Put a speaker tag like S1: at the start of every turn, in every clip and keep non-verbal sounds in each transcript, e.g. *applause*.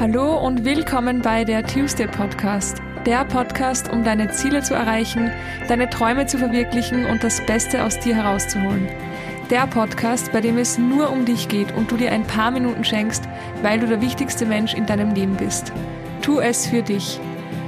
S1: Hallo und willkommen bei der Tuesday Podcast. Der Podcast, um deine Ziele zu erreichen, deine Träume zu verwirklichen und das Beste aus dir herauszuholen. Der Podcast, bei dem es nur um dich geht und du dir ein paar Minuten schenkst, weil du der wichtigste Mensch in deinem Leben bist. Tu es für dich.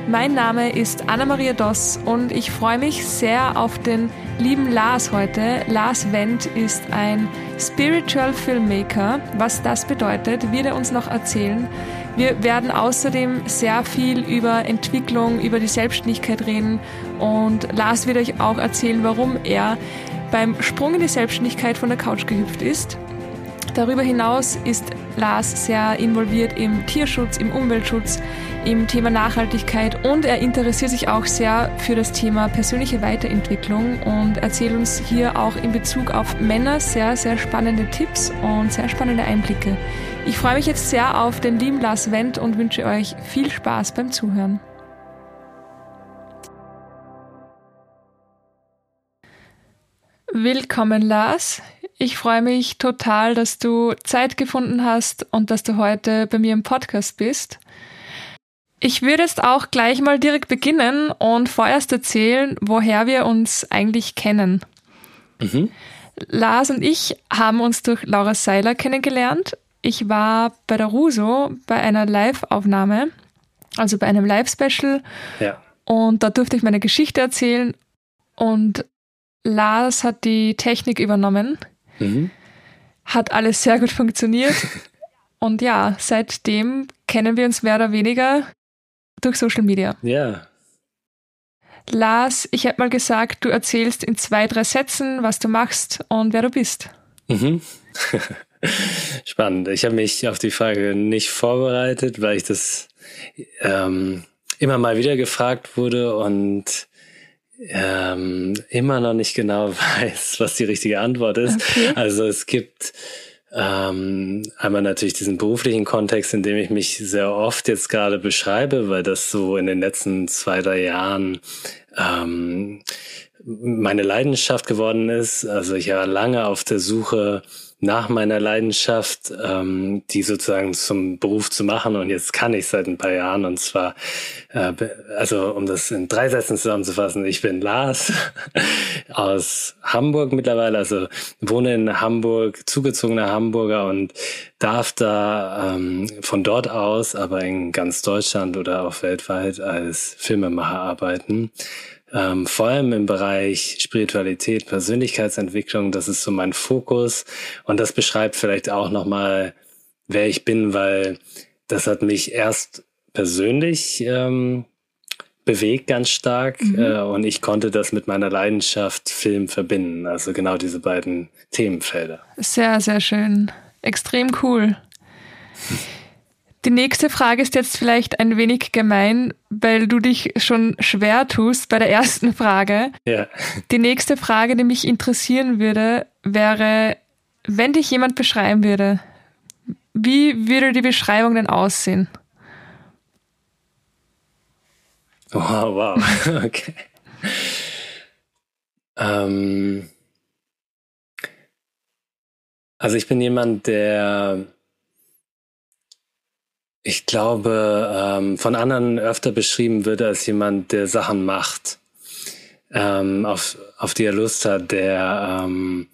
S1: Mein Name ist Anna-Maria Doss und ich freue mich sehr auf den lieben Lars heute. Lars Wendt ist ein Spiritual Filmmaker. Was das bedeutet, wird er uns noch erzählen. Wir werden außerdem sehr viel über Entwicklung, über die Selbstständigkeit reden und Lars wird euch auch erzählen, warum er beim Sprung in die Selbstständigkeit von der Couch gehüpft ist. Darüber hinaus ist Lars sehr involviert im Tierschutz, im Umweltschutz, im Thema Nachhaltigkeit und er interessiert sich auch sehr für das Thema persönliche Weiterentwicklung und erzählt uns hier auch in Bezug auf Männer sehr, sehr spannende Tipps und sehr spannende Einblicke. Ich freue mich jetzt sehr auf den lieben Lars Wendt und wünsche euch viel Spaß beim Zuhören. Willkommen, Lars. Ich freue mich total, dass du Zeit gefunden hast und dass du heute bei mir im Podcast bist. Ich würde jetzt auch gleich mal direkt beginnen und vorerst erzählen, woher wir uns eigentlich kennen. Mhm. Lars und ich haben uns durch Laura Seiler kennengelernt. Ich war bei der Ruso bei einer Live-Aufnahme, also bei einem Live-Special. Ja. Und da durfte ich meine Geschichte erzählen. Und Lars hat die Technik übernommen. Mhm. Hat alles sehr gut funktioniert. *laughs* Und ja, seitdem kennen wir uns mehr oder weniger durch Social Media.
S2: Ja.
S1: Lars, ich habe mal gesagt, du erzählst in zwei, drei Sätzen, was du machst und wer du bist.
S2: Mhm. *laughs* Spannend. Ich habe mich auf die Frage nicht vorbereitet, weil ich das ähm, immer mal wieder gefragt wurde und ähm, immer noch nicht genau *laughs* weiß, was die richtige Antwort ist. Okay. Also es gibt ähm, einmal natürlich diesen beruflichen Kontext, in dem ich mich sehr oft jetzt gerade beschreibe, weil das so in den letzten zwei, drei Jahren ähm, meine Leidenschaft geworden ist. Also ich war lange auf der Suche nach meiner Leidenschaft, ähm, die sozusagen zum Beruf zu machen. Und jetzt kann ich seit ein paar Jahren. Und zwar, äh, also um das in drei Sätzen zusammenzufassen, ich bin Lars *laughs* aus Hamburg mittlerweile, also wohne in Hamburg, zugezogener Hamburger und darf da ähm, von dort aus, aber in ganz Deutschland oder auch weltweit als Filmemacher arbeiten ähm, vor allem im Bereich Spiritualität, Persönlichkeitsentwicklung, das ist so mein Fokus und das beschreibt vielleicht auch nochmal, wer ich bin, weil das hat mich erst persönlich ähm, bewegt ganz stark mhm. äh, und ich konnte das mit meiner Leidenschaft Film verbinden, also genau diese beiden Themenfelder.
S1: Sehr, sehr schön. Extrem cool. *laughs* Die nächste Frage ist jetzt vielleicht ein wenig gemein, weil du dich schon schwer tust bei der ersten Frage.
S2: Ja.
S1: Die nächste Frage, die mich interessieren würde, wäre, wenn dich jemand beschreiben würde, wie würde die Beschreibung denn aussehen?
S2: Oh, wow, *laughs* okay. ähm, also ich bin jemand, der ich glaube, ähm, von anderen öfter beschrieben wird als jemand, der Sachen macht, ähm, auf, auf die er Lust hat, der ähm,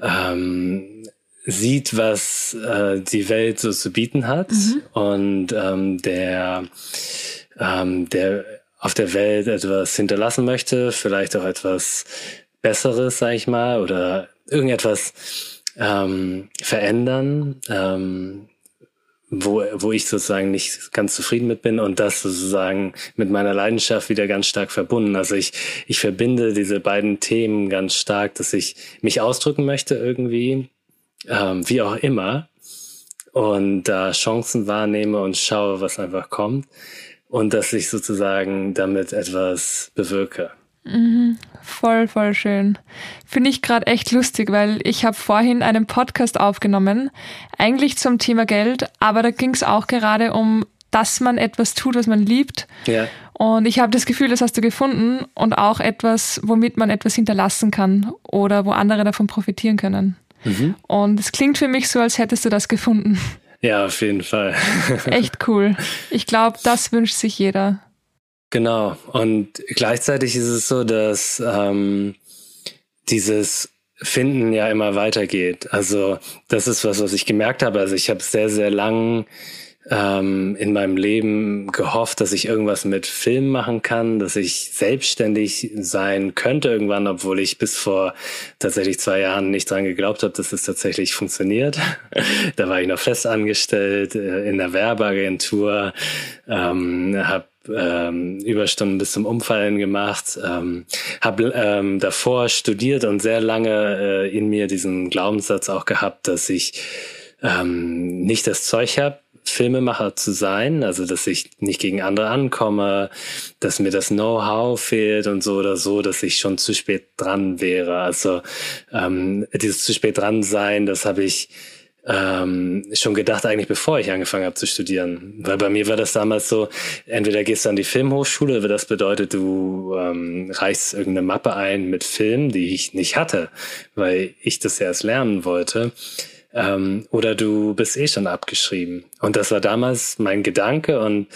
S2: ähm, sieht, was äh, die Welt so zu bieten hat mhm. und ähm, der, ähm, der auf der Welt etwas hinterlassen möchte, vielleicht auch etwas Besseres, sag ich mal, oder irgendetwas ähm, verändern. Ähm, wo, wo ich sozusagen nicht ganz zufrieden mit bin und das sozusagen mit meiner Leidenschaft wieder ganz stark verbunden. Also ich, ich verbinde diese beiden Themen ganz stark, dass ich mich ausdrücken möchte irgendwie, ähm, wie auch immer, und da Chancen wahrnehme und schaue, was einfach kommt und dass ich sozusagen damit etwas bewirke.
S1: Mhm, voll, voll schön. Finde ich gerade echt lustig, weil ich habe vorhin einen Podcast aufgenommen, eigentlich zum Thema Geld, aber da ging es auch gerade um, dass man etwas tut, was man liebt.
S2: Ja.
S1: Und ich habe das Gefühl, das hast du gefunden und auch etwas, womit man etwas hinterlassen kann oder wo andere davon profitieren können. Mhm. Und es klingt für mich so, als hättest du das gefunden.
S2: Ja, auf jeden Fall.
S1: Echt cool. Ich glaube, das wünscht sich jeder.
S2: Genau. Und gleichzeitig ist es so, dass ähm, dieses Finden ja immer weitergeht. Also das ist was, was ich gemerkt habe. Also ich habe sehr, sehr lang ähm, in meinem Leben gehofft, dass ich irgendwas mit Film machen kann, dass ich selbstständig sein könnte irgendwann, obwohl ich bis vor tatsächlich zwei Jahren nicht dran geglaubt habe, dass es tatsächlich funktioniert. *laughs* da war ich noch fest angestellt äh, in der Werbeagentur, ähm, habe ähm, Überstunden bis zum Umfallen gemacht, ähm, habe ähm, davor studiert und sehr lange äh, in mir diesen Glaubenssatz auch gehabt, dass ich ähm, nicht das Zeug habe, Filmemacher zu sein, also dass ich nicht gegen andere ankomme, dass mir das Know-how fehlt und so oder so, dass ich schon zu spät dran wäre. Also ähm, dieses zu spät dran sein, das habe ich ähm, schon gedacht, eigentlich bevor ich angefangen habe zu studieren. Weil bei mir war das damals so, entweder gehst du an die Filmhochschule, das bedeutet, du ähm, reichst irgendeine Mappe ein mit Film, die ich nicht hatte, weil ich das erst lernen wollte. Ähm, oder du bist eh schon abgeschrieben. Und das war damals mein Gedanke und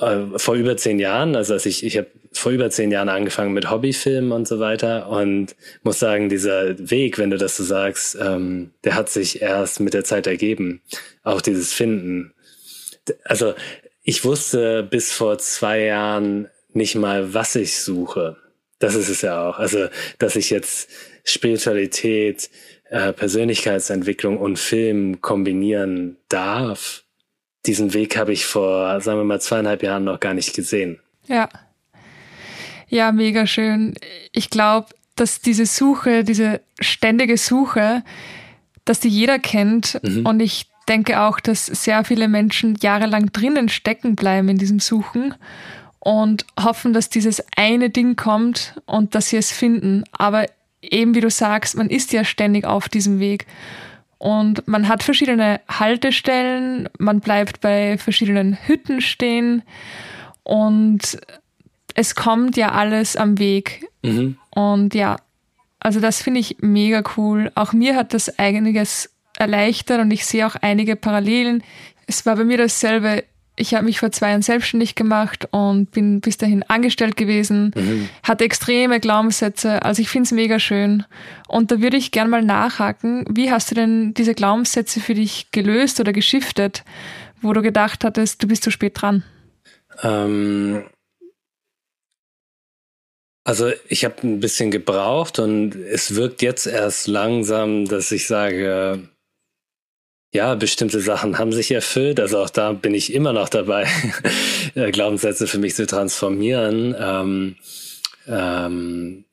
S2: äh, vor über zehn Jahren, also als ich, ich habe vor über zehn Jahren angefangen mit Hobbyfilmen und so weiter und muss sagen, dieser Weg, wenn du das so sagst, ähm, der hat sich erst mit der Zeit ergeben. Auch dieses Finden. Also ich wusste bis vor zwei Jahren nicht mal, was ich suche. Das ist es ja auch. Also, dass ich jetzt Spiritualität, äh, Persönlichkeitsentwicklung und Film kombinieren darf, diesen Weg habe ich vor, sagen wir mal, zweieinhalb Jahren noch gar nicht gesehen.
S1: Ja. Ja, mega schön. Ich glaube, dass diese Suche, diese ständige Suche, dass die jeder kennt. Mhm. Und ich denke auch, dass sehr viele Menschen jahrelang drinnen stecken bleiben in diesem Suchen und hoffen, dass dieses eine Ding kommt und dass sie es finden. Aber eben wie du sagst, man ist ja ständig auf diesem Weg. Und man hat verschiedene Haltestellen, man bleibt bei verschiedenen Hütten stehen und es kommt ja alles am Weg. Mhm. Und ja, also das finde ich mega cool. Auch mir hat das einiges erleichtert und ich sehe auch einige Parallelen. Es war bei mir dasselbe ich habe mich vor zwei Jahren selbstständig gemacht und bin bis dahin angestellt gewesen, mhm. hatte extreme Glaubenssätze. Also ich finde es mega schön. Und da würde ich gern mal nachhaken, wie hast du denn diese Glaubenssätze für dich gelöst oder geschiftet, wo du gedacht hattest, du bist zu spät dran? Ähm,
S2: also ich habe ein bisschen gebraucht und es wirkt jetzt erst langsam, dass ich sage, ja, bestimmte Sachen haben sich erfüllt. Also auch da bin ich immer noch dabei, *laughs* äh, Glaubenssätze für mich zu transformieren. Ähm, ähm,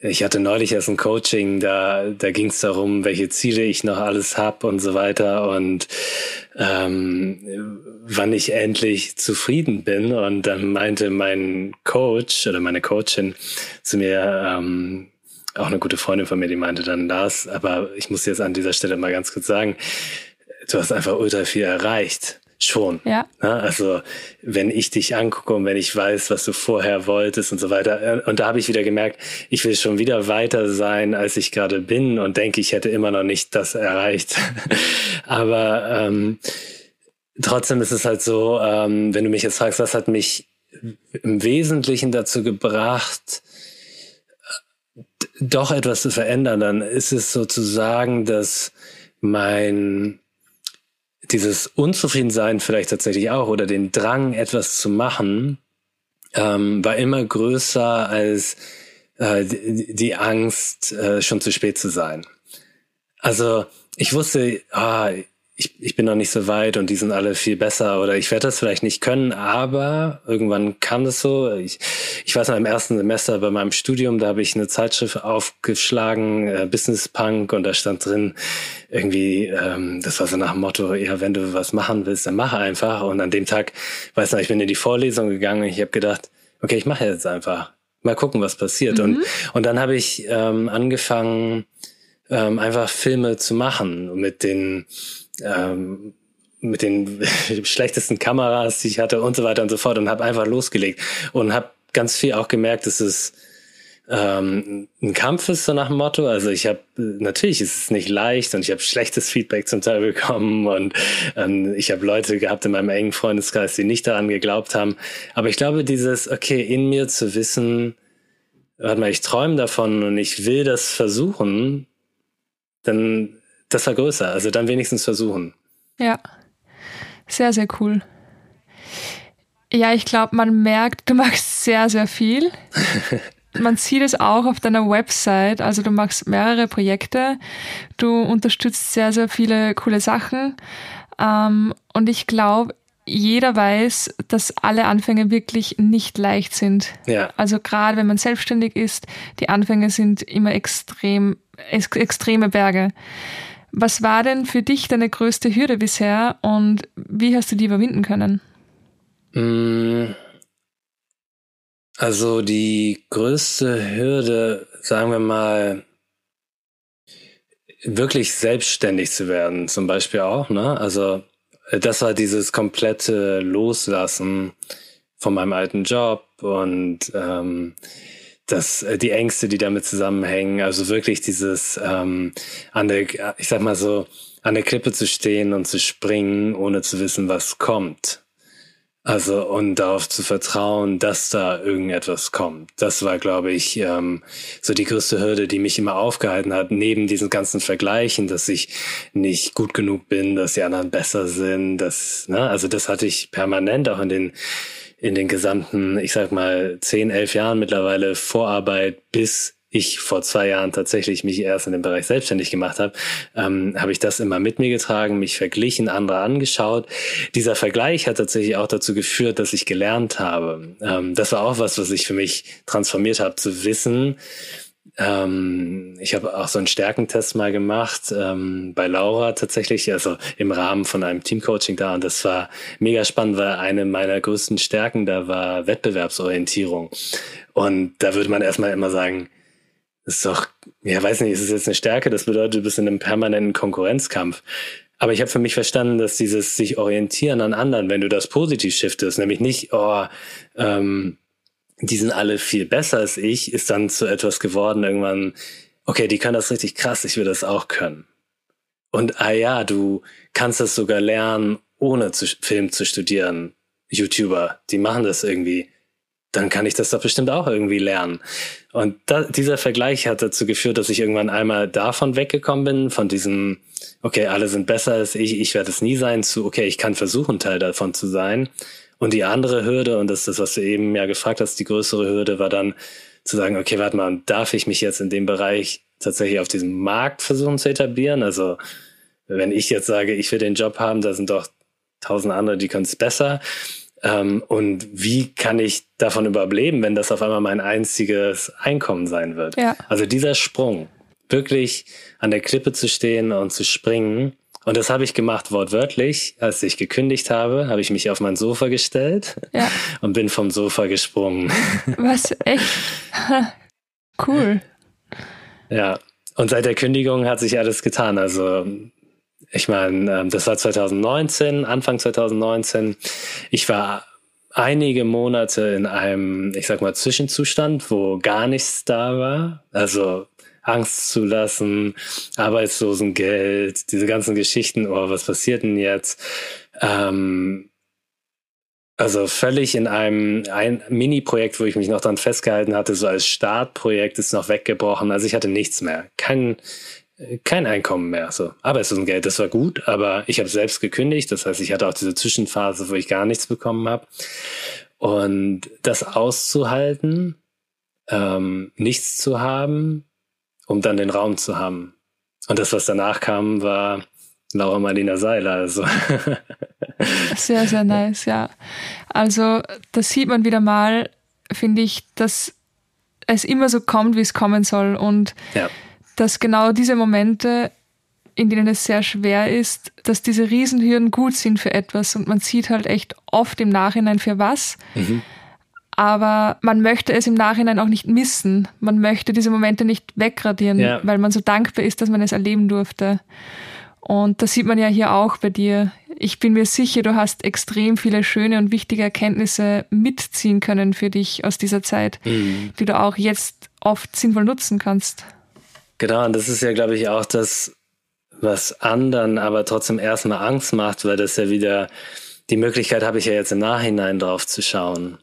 S2: ich hatte neulich erst ein Coaching, da, da ging es darum, welche Ziele ich noch alles habe und so weiter und ähm, wann ich endlich zufrieden bin. Und dann meinte mein Coach oder meine Coachin zu mir, ähm, auch eine gute Freundin von mir, die meinte dann das, aber ich muss jetzt an dieser Stelle mal ganz kurz sagen, du hast einfach ultra viel erreicht. Schon. Ja. Also, wenn ich dich angucke und wenn ich weiß, was du vorher wolltest und so weiter. Äh, und da habe ich wieder gemerkt, ich will schon wieder weiter sein, als ich gerade bin und denke, ich hätte immer noch nicht das erreicht. *laughs* Aber ähm, trotzdem ist es halt so, ähm, wenn du mich jetzt fragst, was hat mich im Wesentlichen dazu gebracht, doch etwas zu verändern, dann ist es sozusagen, dass mein dieses Unzufriedensein vielleicht tatsächlich auch oder den Drang, etwas zu machen, ähm, war immer größer als äh, die, Angst, äh, schon zu spät zu sein. Also ich wusste, ah, ich, ich bin noch nicht so weit und die sind alle viel besser oder ich werde das vielleicht nicht können, aber irgendwann kam das so. Ich, ich weiß noch im ersten Semester bei meinem Studium, da habe ich eine Zeitschrift aufgeschlagen, äh, Business Punk, und da stand drin irgendwie, ähm, das war so nach dem Motto, ja, wenn du was machen willst, dann mach einfach. Und an dem Tag, weiß noch, ich bin in die Vorlesung gegangen und ich habe gedacht, okay, ich mache jetzt einfach. Mal gucken, was passiert. Mhm. Und, und dann habe ich ähm, angefangen, ähm, einfach Filme zu machen mit den ähm, mit den *laughs* schlechtesten Kameras, die ich hatte und so weiter und so fort und habe einfach losgelegt und habe ganz viel auch gemerkt, dass es ähm, ein Kampf ist, so nach dem Motto. Also ich habe, natürlich ist es nicht leicht und ich habe schlechtes Feedback zum Teil *laughs* bekommen und ähm, ich habe Leute gehabt in meinem engen Freundeskreis, die nicht daran geglaubt haben. Aber ich glaube, dieses, okay, in mir zu wissen, warte mal, ich träume davon und ich will das versuchen, dann, das war größer. Also dann wenigstens versuchen.
S1: Ja, sehr, sehr cool. Ja, ich glaube, man merkt, du machst sehr, sehr viel. *laughs* man sieht es auch auf deiner Website. Also du machst mehrere Projekte, du unterstützt sehr, sehr viele coole Sachen. Ähm, und ich glaube, jeder weiß, dass alle Anfänge wirklich nicht leicht sind.
S2: Ja.
S1: Also gerade wenn man selbstständig ist, die Anfänge sind immer extrem, ex extreme Berge. Was war denn für dich deine größte Hürde bisher und wie hast du die überwinden können?
S2: Mm. Also die größte Hürde, sagen wir mal, wirklich selbstständig zu werden, zum Beispiel auch, ne? Also das war dieses komplette Loslassen von meinem alten Job und ähm, das, die Ängste, die damit zusammenhängen, also wirklich dieses ähm, an der, ich sag mal so, an der Klippe zu stehen und zu springen, ohne zu wissen, was kommt. Also und darauf zu vertrauen, dass da irgendetwas kommt. Das war, glaube ich, ähm, so die größte Hürde, die mich immer aufgehalten hat, neben diesen ganzen Vergleichen, dass ich nicht gut genug bin, dass die anderen besser sind. Das, ne, also das hatte ich permanent auch in den in den gesamten, ich sag mal, zehn, elf Jahren mittlerweile Vorarbeit bis ich vor zwei Jahren tatsächlich mich erst in dem Bereich selbstständig gemacht habe, ähm, habe ich das immer mit mir getragen, mich verglichen, andere angeschaut. Dieser Vergleich hat tatsächlich auch dazu geführt, dass ich gelernt habe. Ähm, das war auch was, was ich für mich transformiert habe, zu wissen, ähm, ich habe auch so einen Stärkentest mal gemacht ähm, bei Laura tatsächlich, also im Rahmen von einem Teamcoaching da. Und das war mega spannend, weil eine meiner größten Stärken da war Wettbewerbsorientierung. Und da würde man erstmal immer sagen, ist doch, ja, weiß nicht, ist es jetzt eine Stärke? Das bedeutet, du bist in einem permanenten Konkurrenzkampf. Aber ich habe für mich verstanden, dass dieses sich orientieren an anderen, wenn du das positiv shiftest, nämlich nicht, oh, ähm, die sind alle viel besser als ich, ist dann zu etwas geworden irgendwann, okay, die können das richtig krass, ich will das auch können. Und ah ja, du kannst das sogar lernen, ohne zu, Film zu studieren. YouTuber, die machen das irgendwie dann kann ich das doch bestimmt auch irgendwie lernen. Und da, dieser Vergleich hat dazu geführt, dass ich irgendwann einmal davon weggekommen bin, von diesem, okay, alle sind besser als ich, ich werde es nie sein, zu, okay, ich kann versuchen, Teil davon zu sein. Und die andere Hürde, und das ist das, was du eben ja gefragt hast, die größere Hürde war dann zu sagen, okay, warte mal, darf ich mich jetzt in dem Bereich tatsächlich auf diesem Markt versuchen zu etablieren? Also, wenn ich jetzt sage, ich will den Job haben, da sind doch tausend andere, die können es besser ähm, und wie kann ich davon überleben, wenn das auf einmal mein einziges Einkommen sein wird?
S1: Ja.
S2: Also dieser Sprung, wirklich an der Klippe zu stehen und zu springen. Und das habe ich gemacht wortwörtlich. Als ich gekündigt habe, habe ich mich auf mein Sofa gestellt
S1: ja. *laughs*
S2: und bin vom Sofa gesprungen. *laughs*
S1: Was echt *laughs* cool.
S2: Ja. Und seit der Kündigung hat sich alles getan. Also ich meine, ähm, das war 2019, Anfang 2019. Ich war einige Monate in einem, ich sag mal, Zwischenzustand, wo gar nichts da war. Also Angst zu lassen, Arbeitslosengeld, diese ganzen Geschichten, oh, was passiert denn jetzt? Ähm, also völlig in einem ein Mini-Projekt, wo ich mich noch dran festgehalten hatte, so als Startprojekt ist noch weggebrochen. Also ich hatte nichts mehr. Kein, kein Einkommen mehr. So Arbeitslosengeld, das war gut, aber ich habe selbst gekündigt. Das heißt, ich hatte auch diese Zwischenphase, wo ich gar nichts bekommen habe. Und das auszuhalten, ähm, nichts zu haben, um dann den Raum zu haben. Und das, was danach kam, war Laura Marlina Seiler. Also. *laughs*
S1: sehr, sehr nice, ja. Also, das sieht man wieder mal, finde ich, dass es immer so kommt, wie es kommen soll. Und
S2: ja
S1: dass genau diese Momente, in denen es sehr schwer ist, dass diese Riesenhürden gut sind für etwas und man sieht halt echt oft im Nachhinein für was. Mhm. Aber man möchte es im Nachhinein auch nicht missen. Man möchte diese Momente nicht wegradieren, ja. weil man so dankbar ist, dass man es erleben durfte. Und das sieht man ja hier auch bei dir. ich bin mir sicher, du hast extrem viele schöne und wichtige Erkenntnisse mitziehen können für dich aus dieser Zeit, mhm. die du auch jetzt oft sinnvoll nutzen kannst.
S2: Genau, und das ist ja, glaube ich, auch das, was anderen aber trotzdem erstmal Angst macht, weil das ja wieder, die Möglichkeit habe ich ja jetzt im Nachhinein drauf zu schauen.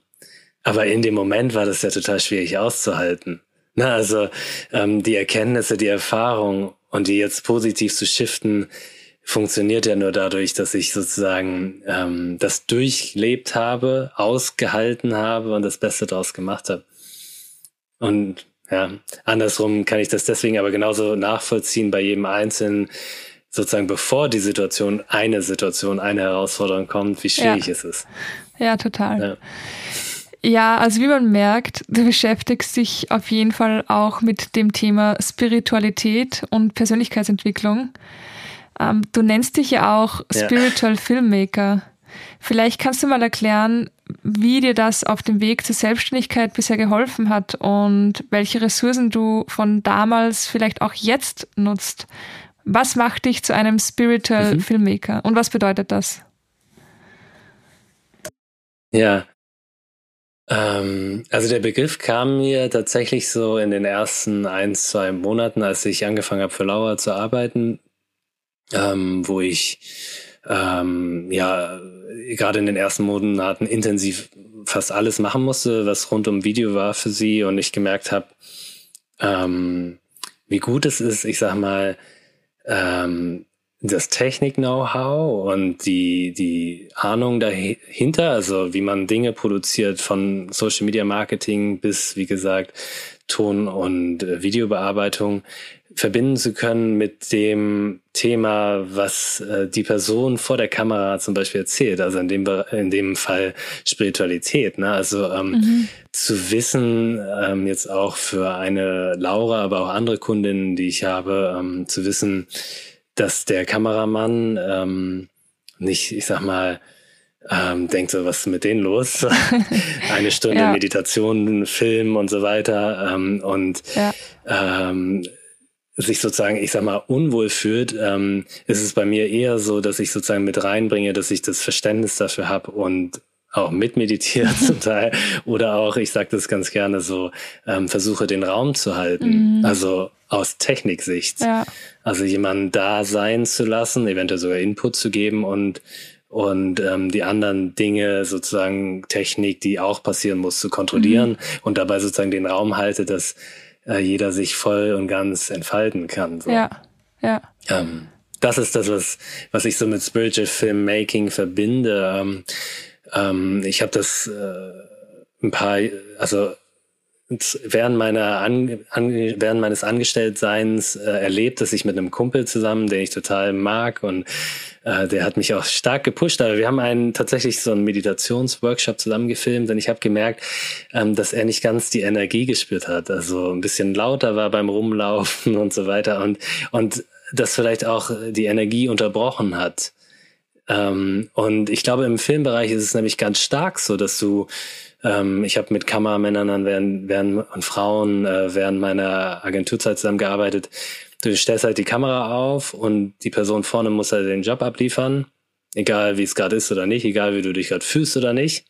S2: Aber in dem Moment war das ja total schwierig auszuhalten. Na, also ähm, die Erkenntnisse, die Erfahrung und die jetzt positiv zu shiften, funktioniert ja nur dadurch, dass ich sozusagen ähm, das durchlebt habe, ausgehalten habe und das Beste daraus gemacht habe. Und ja, andersrum kann ich das deswegen aber genauso nachvollziehen bei jedem Einzelnen, sozusagen bevor die Situation, eine Situation, eine Herausforderung kommt, wie schwierig ja. es ist.
S1: Ja, total. Ja. Ja, also wie man merkt, du beschäftigst dich auf jeden Fall auch mit dem Thema Spiritualität und Persönlichkeitsentwicklung. Ähm, du nennst dich ja auch Spiritual ja. Filmmaker. Vielleicht kannst du mal erklären, wie dir das auf dem Weg zur Selbstständigkeit bisher geholfen hat und welche Ressourcen du von damals vielleicht auch jetzt nutzt. Was macht dich zu einem Spiritual mhm. Filmmaker und was bedeutet das?
S2: Ja, ähm, also der Begriff kam mir tatsächlich so in den ersten ein, zwei Monaten, als ich angefangen habe für Laura zu arbeiten, ähm, wo ich ähm, ja gerade in den ersten Monaten intensiv fast alles machen musste, was rund um Video war für sie. Und ich gemerkt habe, ähm, wie gut es ist, ich sag mal, ähm, das Technik-Know-how und die, die Ahnung dahinter, also wie man Dinge produziert von Social Media Marketing bis, wie gesagt, Ton- und äh, Videobearbeitung verbinden zu können mit dem Thema, was äh, die Person vor der Kamera zum Beispiel erzählt. Also in dem, in dem Fall Spiritualität. Ne? Also ähm, mhm. zu wissen, ähm, jetzt auch für eine Laura, aber auch andere Kundinnen, die ich habe, ähm, zu wissen, dass der Kameramann ähm, nicht, ich sag mal, ähm, denkt so, was ist mit denen los? *laughs* Eine Stunde ja. Meditation, Film und so weiter ähm, und ja. ähm, sich sozusagen, ich sag mal, unwohl fühlt, ähm, ist es bei mir eher so, dass ich sozusagen mit reinbringe, dass ich das Verständnis dafür habe und auch mitmeditiert *laughs* zum Teil oder auch, ich sage das ganz gerne so, ähm, versuche den Raum zu halten. Mhm. Also aus Techniksicht. Ja. Also jemanden da sein zu lassen, eventuell sogar Input zu geben und und ähm, die anderen Dinge, sozusagen Technik, die auch passieren muss, zu kontrollieren mhm. und dabei sozusagen den Raum halte, dass äh, jeder sich voll und ganz entfalten kann. So.
S1: Ja, ja.
S2: Ähm, das ist das, was, was ich so mit Spiritual Filmmaking verbinde. Ähm, ähm, ich habe das äh, ein paar, also während meiner an, an, während meines Angestelltseins äh, erlebt, dass ich mit einem Kumpel zusammen, den ich total mag und äh, der hat mich auch stark gepusht. Aber wir haben einen tatsächlich so einen Meditationsworkshop zusammen gefilmt und ich habe gemerkt, ähm, dass er nicht ganz die Energie gespürt hat. Also ein bisschen lauter war beim Rumlaufen *laughs* und so weiter und und das vielleicht auch die Energie unterbrochen hat. Ähm, und ich glaube, im Filmbereich ist es nämlich ganz stark so, dass du ähm, ich habe mit Kameramännern während, während, und Frauen äh, während meiner Agenturzeit zusammengearbeitet. Du stellst halt die Kamera auf und die Person vorne muss halt den Job abliefern. Egal wie es gerade ist oder nicht, egal wie du dich gerade fühlst oder nicht.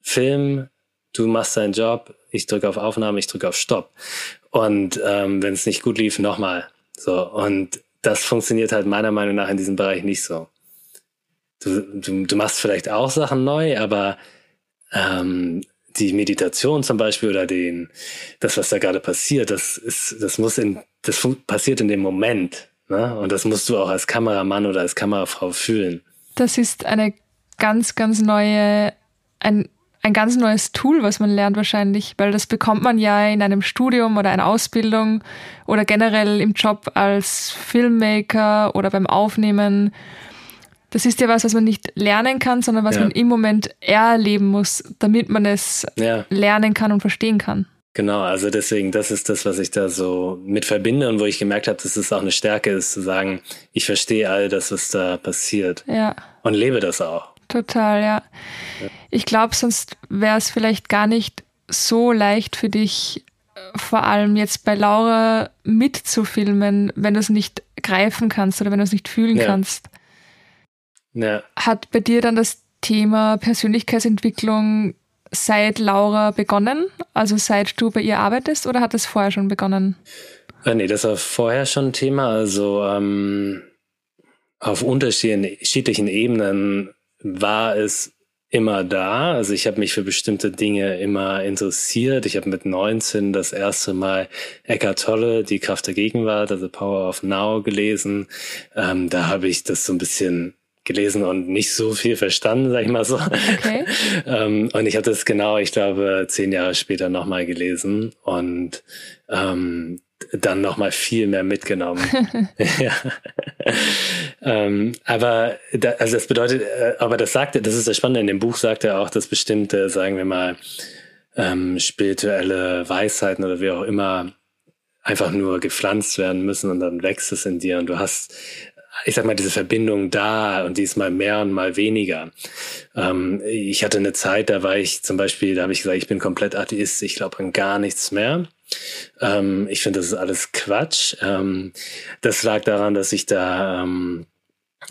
S2: Film, du machst deinen Job, ich drücke auf Aufnahme, ich drücke auf Stopp. Und ähm, wenn es nicht gut lief, nochmal. So, und das funktioniert halt meiner Meinung nach in diesem Bereich nicht so. Du, du, du machst vielleicht auch Sachen neu, aber ähm, die Meditation zum Beispiel oder den, das, was da gerade passiert, das ist, das muss in, das passiert in dem Moment. Ne? Und das musst du auch als Kameramann oder als Kamerafrau fühlen.
S1: Das ist eine ganz, ganz neue, ein, ein ganz neues Tool, was man lernt wahrscheinlich, weil das bekommt man ja in einem Studium oder einer Ausbildung oder generell im Job als Filmmaker oder beim Aufnehmen das ist ja was, was man nicht lernen kann, sondern was ja. man im Moment erleben muss, damit man es ja. lernen kann und verstehen kann.
S2: Genau, also deswegen, das ist das, was ich da so mit verbinde und wo ich gemerkt habe, dass es auch eine Stärke ist, zu sagen, ich verstehe all das, was da passiert.
S1: Ja.
S2: Und lebe das auch.
S1: Total, ja. ja. Ich glaube, sonst wäre es vielleicht gar nicht so leicht für dich, vor allem jetzt bei Laura mitzufilmen, wenn du es nicht greifen kannst oder wenn du es nicht fühlen ja. kannst.
S2: Ja.
S1: Hat bei dir dann das Thema Persönlichkeitsentwicklung seit Laura begonnen? Also seit du bei ihr arbeitest oder hat es vorher schon begonnen?
S2: Äh, nee, das war vorher schon Thema. Also ähm, auf unterschiedlichen Ebenen war es immer da. Also ich habe mich für bestimmte Dinge immer interessiert. Ich habe mit 19 das erste Mal Eckhart Tolle, Die Kraft der Gegenwart, also Power of Now gelesen. Ähm, da habe ich das so ein bisschen gelesen und nicht so viel verstanden, sag ich mal so. Okay. *laughs* ähm, und ich hatte es genau, ich glaube, zehn Jahre später nochmal gelesen und ähm, dann nochmal viel mehr mitgenommen. *laughs* *laughs* ja. ähm, aber da, also das bedeutet, äh, aber das sagte, das ist das Spannende in dem Buch, sagt er auch, dass bestimmte, sagen wir mal, ähm, spirituelle Weisheiten oder wie auch immer einfach nur gepflanzt werden müssen und dann wächst es in dir und du hast ich sag mal, diese Verbindung da und diesmal mehr und mal weniger. Ähm, ich hatte eine Zeit, da war ich zum Beispiel, da habe ich gesagt, ich bin komplett Atheist, ich glaube an gar nichts mehr. Ähm, ich finde, das ist alles Quatsch. Ähm, das lag daran, dass ich da ähm,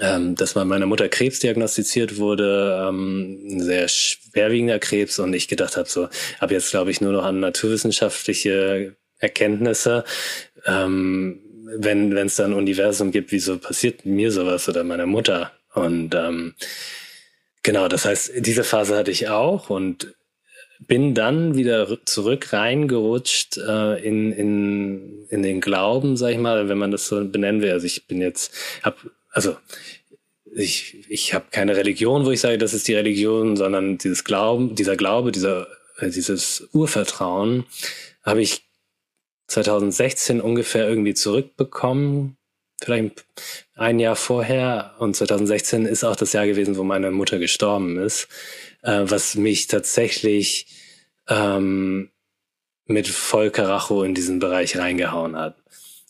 S2: ähm, dass bei meiner Mutter Krebs diagnostiziert wurde, ähm, ein sehr schwerwiegender Krebs und ich gedacht habe, so, ab jetzt glaube ich nur noch an naturwissenschaftliche Erkenntnisse. Ähm, wenn es da ein Universum gibt, wieso passiert mir sowas oder meiner Mutter? Und ähm, genau, das heißt, diese Phase hatte ich auch und bin dann wieder zurück reingerutscht äh, in, in, in den Glauben, sag ich mal, wenn man das so benennen will. Also ich bin jetzt, hab, also ich, ich habe keine Religion, wo ich sage, das ist die Religion, sondern dieses Glauben, dieser Glaube, dieser, äh, dieses Urvertrauen habe ich 2016 ungefähr irgendwie zurückbekommen, vielleicht ein Jahr vorher. Und 2016 ist auch das Jahr gewesen, wo meine Mutter gestorben ist, äh, was mich tatsächlich ähm, mit voll Karacho in diesen Bereich reingehauen hat.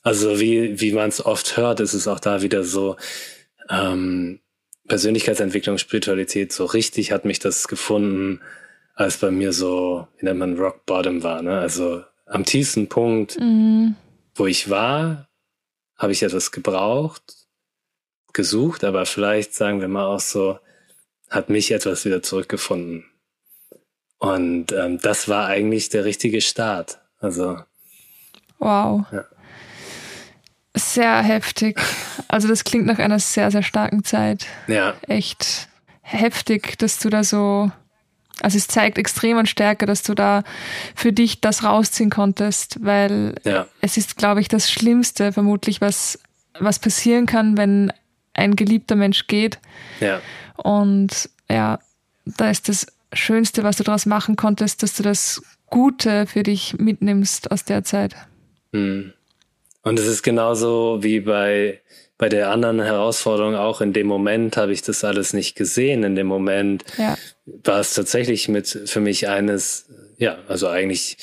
S2: Also wie, wie man es oft hört, ist es auch da wieder so, ähm, Persönlichkeitsentwicklung, Spiritualität, so richtig hat mich das gefunden, als bei mir so, wie nennt man Rock Bottom war, ne? Also am tiefsten Punkt, mhm. wo ich war, habe ich etwas gebraucht, gesucht, aber vielleicht sagen wir mal auch so, hat mich etwas wieder zurückgefunden. Und ähm, das war eigentlich der richtige Start. Also.
S1: Wow. Ja. Sehr heftig. Also das klingt nach einer sehr, sehr starken Zeit.
S2: Ja.
S1: Echt heftig, dass du da so also es zeigt extrem an Stärke, dass du da für dich das rausziehen konntest, weil ja. es ist, glaube ich, das Schlimmste vermutlich, was, was passieren kann, wenn ein geliebter Mensch geht.
S2: Ja.
S1: Und ja, da ist das Schönste, was du daraus machen konntest, dass du das Gute für dich mitnimmst aus der Zeit.
S2: Hm. Und es ist genauso wie bei bei der anderen Herausforderung auch in dem Moment habe ich das alles nicht gesehen. In dem Moment ja. war es tatsächlich mit für mich eines, ja, also eigentlich,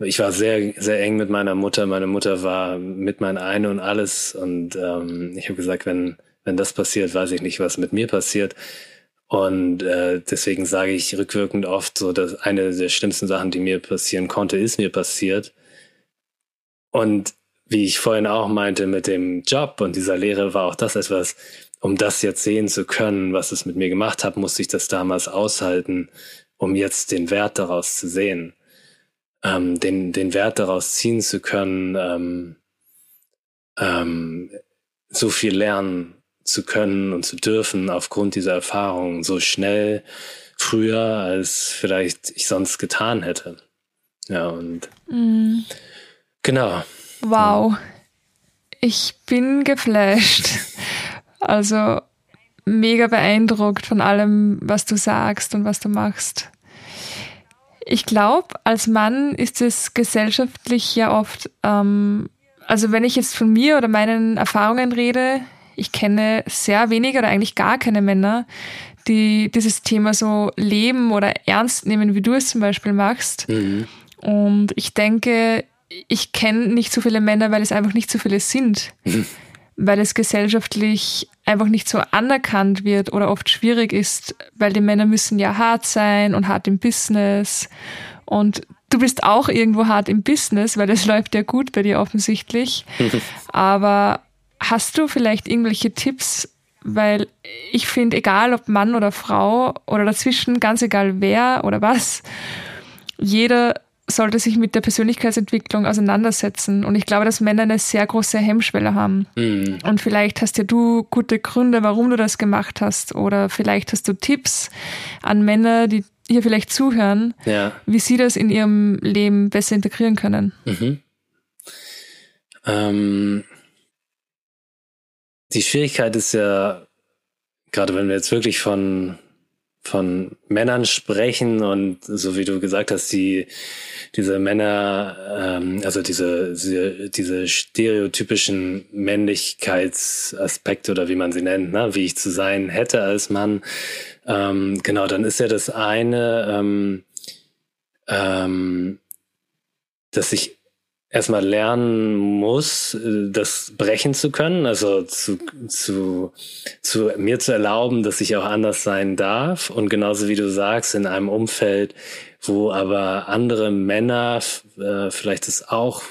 S2: ich war sehr, sehr eng mit meiner Mutter. Meine Mutter war mit mein Eine und alles. Und ähm, ich habe gesagt, wenn, wenn das passiert, weiß ich nicht, was mit mir passiert. Und äh, deswegen sage ich rückwirkend oft so, dass eine der schlimmsten Sachen, die mir passieren konnte, ist mir passiert. Und wie ich vorhin auch meinte mit dem Job und dieser Lehre, war auch das etwas, um das jetzt sehen zu können, was es mit mir gemacht hat, musste ich das damals aushalten, um jetzt den Wert daraus zu sehen, ähm, den, den Wert daraus ziehen zu können, ähm, ähm, so viel lernen zu können und zu dürfen aufgrund dieser Erfahrung so schnell früher, als vielleicht ich sonst getan hätte. Ja, und mm. genau.
S1: Wow. Ich bin geflasht. *laughs* Also mega beeindruckt von allem, was du sagst und was du machst. Ich glaube, als Mann ist es gesellschaftlich ja oft, ähm, also wenn ich jetzt von mir oder meinen Erfahrungen rede, ich kenne sehr wenige oder eigentlich gar keine Männer, die dieses Thema so leben oder ernst nehmen, wie du es zum Beispiel machst. Mhm. Und ich denke, ich kenne nicht so viele Männer, weil es einfach nicht so viele sind. Mhm. Weil es gesellschaftlich einfach nicht so anerkannt wird oder oft schwierig ist, weil die Männer müssen ja hart sein und hart im Business. Und du bist auch irgendwo hart im Business, weil es *laughs* läuft ja gut bei dir offensichtlich. *laughs* Aber hast du vielleicht irgendwelche Tipps weil ich finde, egal ob Mann oder Frau oder dazwischen, ganz egal wer oder was, jeder sollte sich mit der Persönlichkeitsentwicklung auseinandersetzen. Und ich glaube, dass Männer eine sehr große Hemmschwelle haben. Mhm. Und vielleicht hast ja du gute Gründe, warum du das gemacht hast. Oder vielleicht hast du Tipps an Männer, die hier vielleicht zuhören, ja. wie sie das in ihrem Leben besser integrieren können. Mhm.
S2: Ähm, die Schwierigkeit ist ja, gerade wenn wir jetzt wirklich von von Männern sprechen und so wie du gesagt hast, die diese Männer, ähm, also diese, diese, diese stereotypischen Männlichkeitsaspekte oder wie man sie nennt, ne, wie ich zu sein hätte als Mann, ähm, genau, dann ist ja das eine, ähm, ähm, dass ich erstmal lernen muss, äh, das brechen zu können, also zu, zu, zu mir zu erlauben, dass ich auch anders sein darf. Und genauso wie du sagst, in einem Umfeld, wo aber andere Männer äh, vielleicht es auch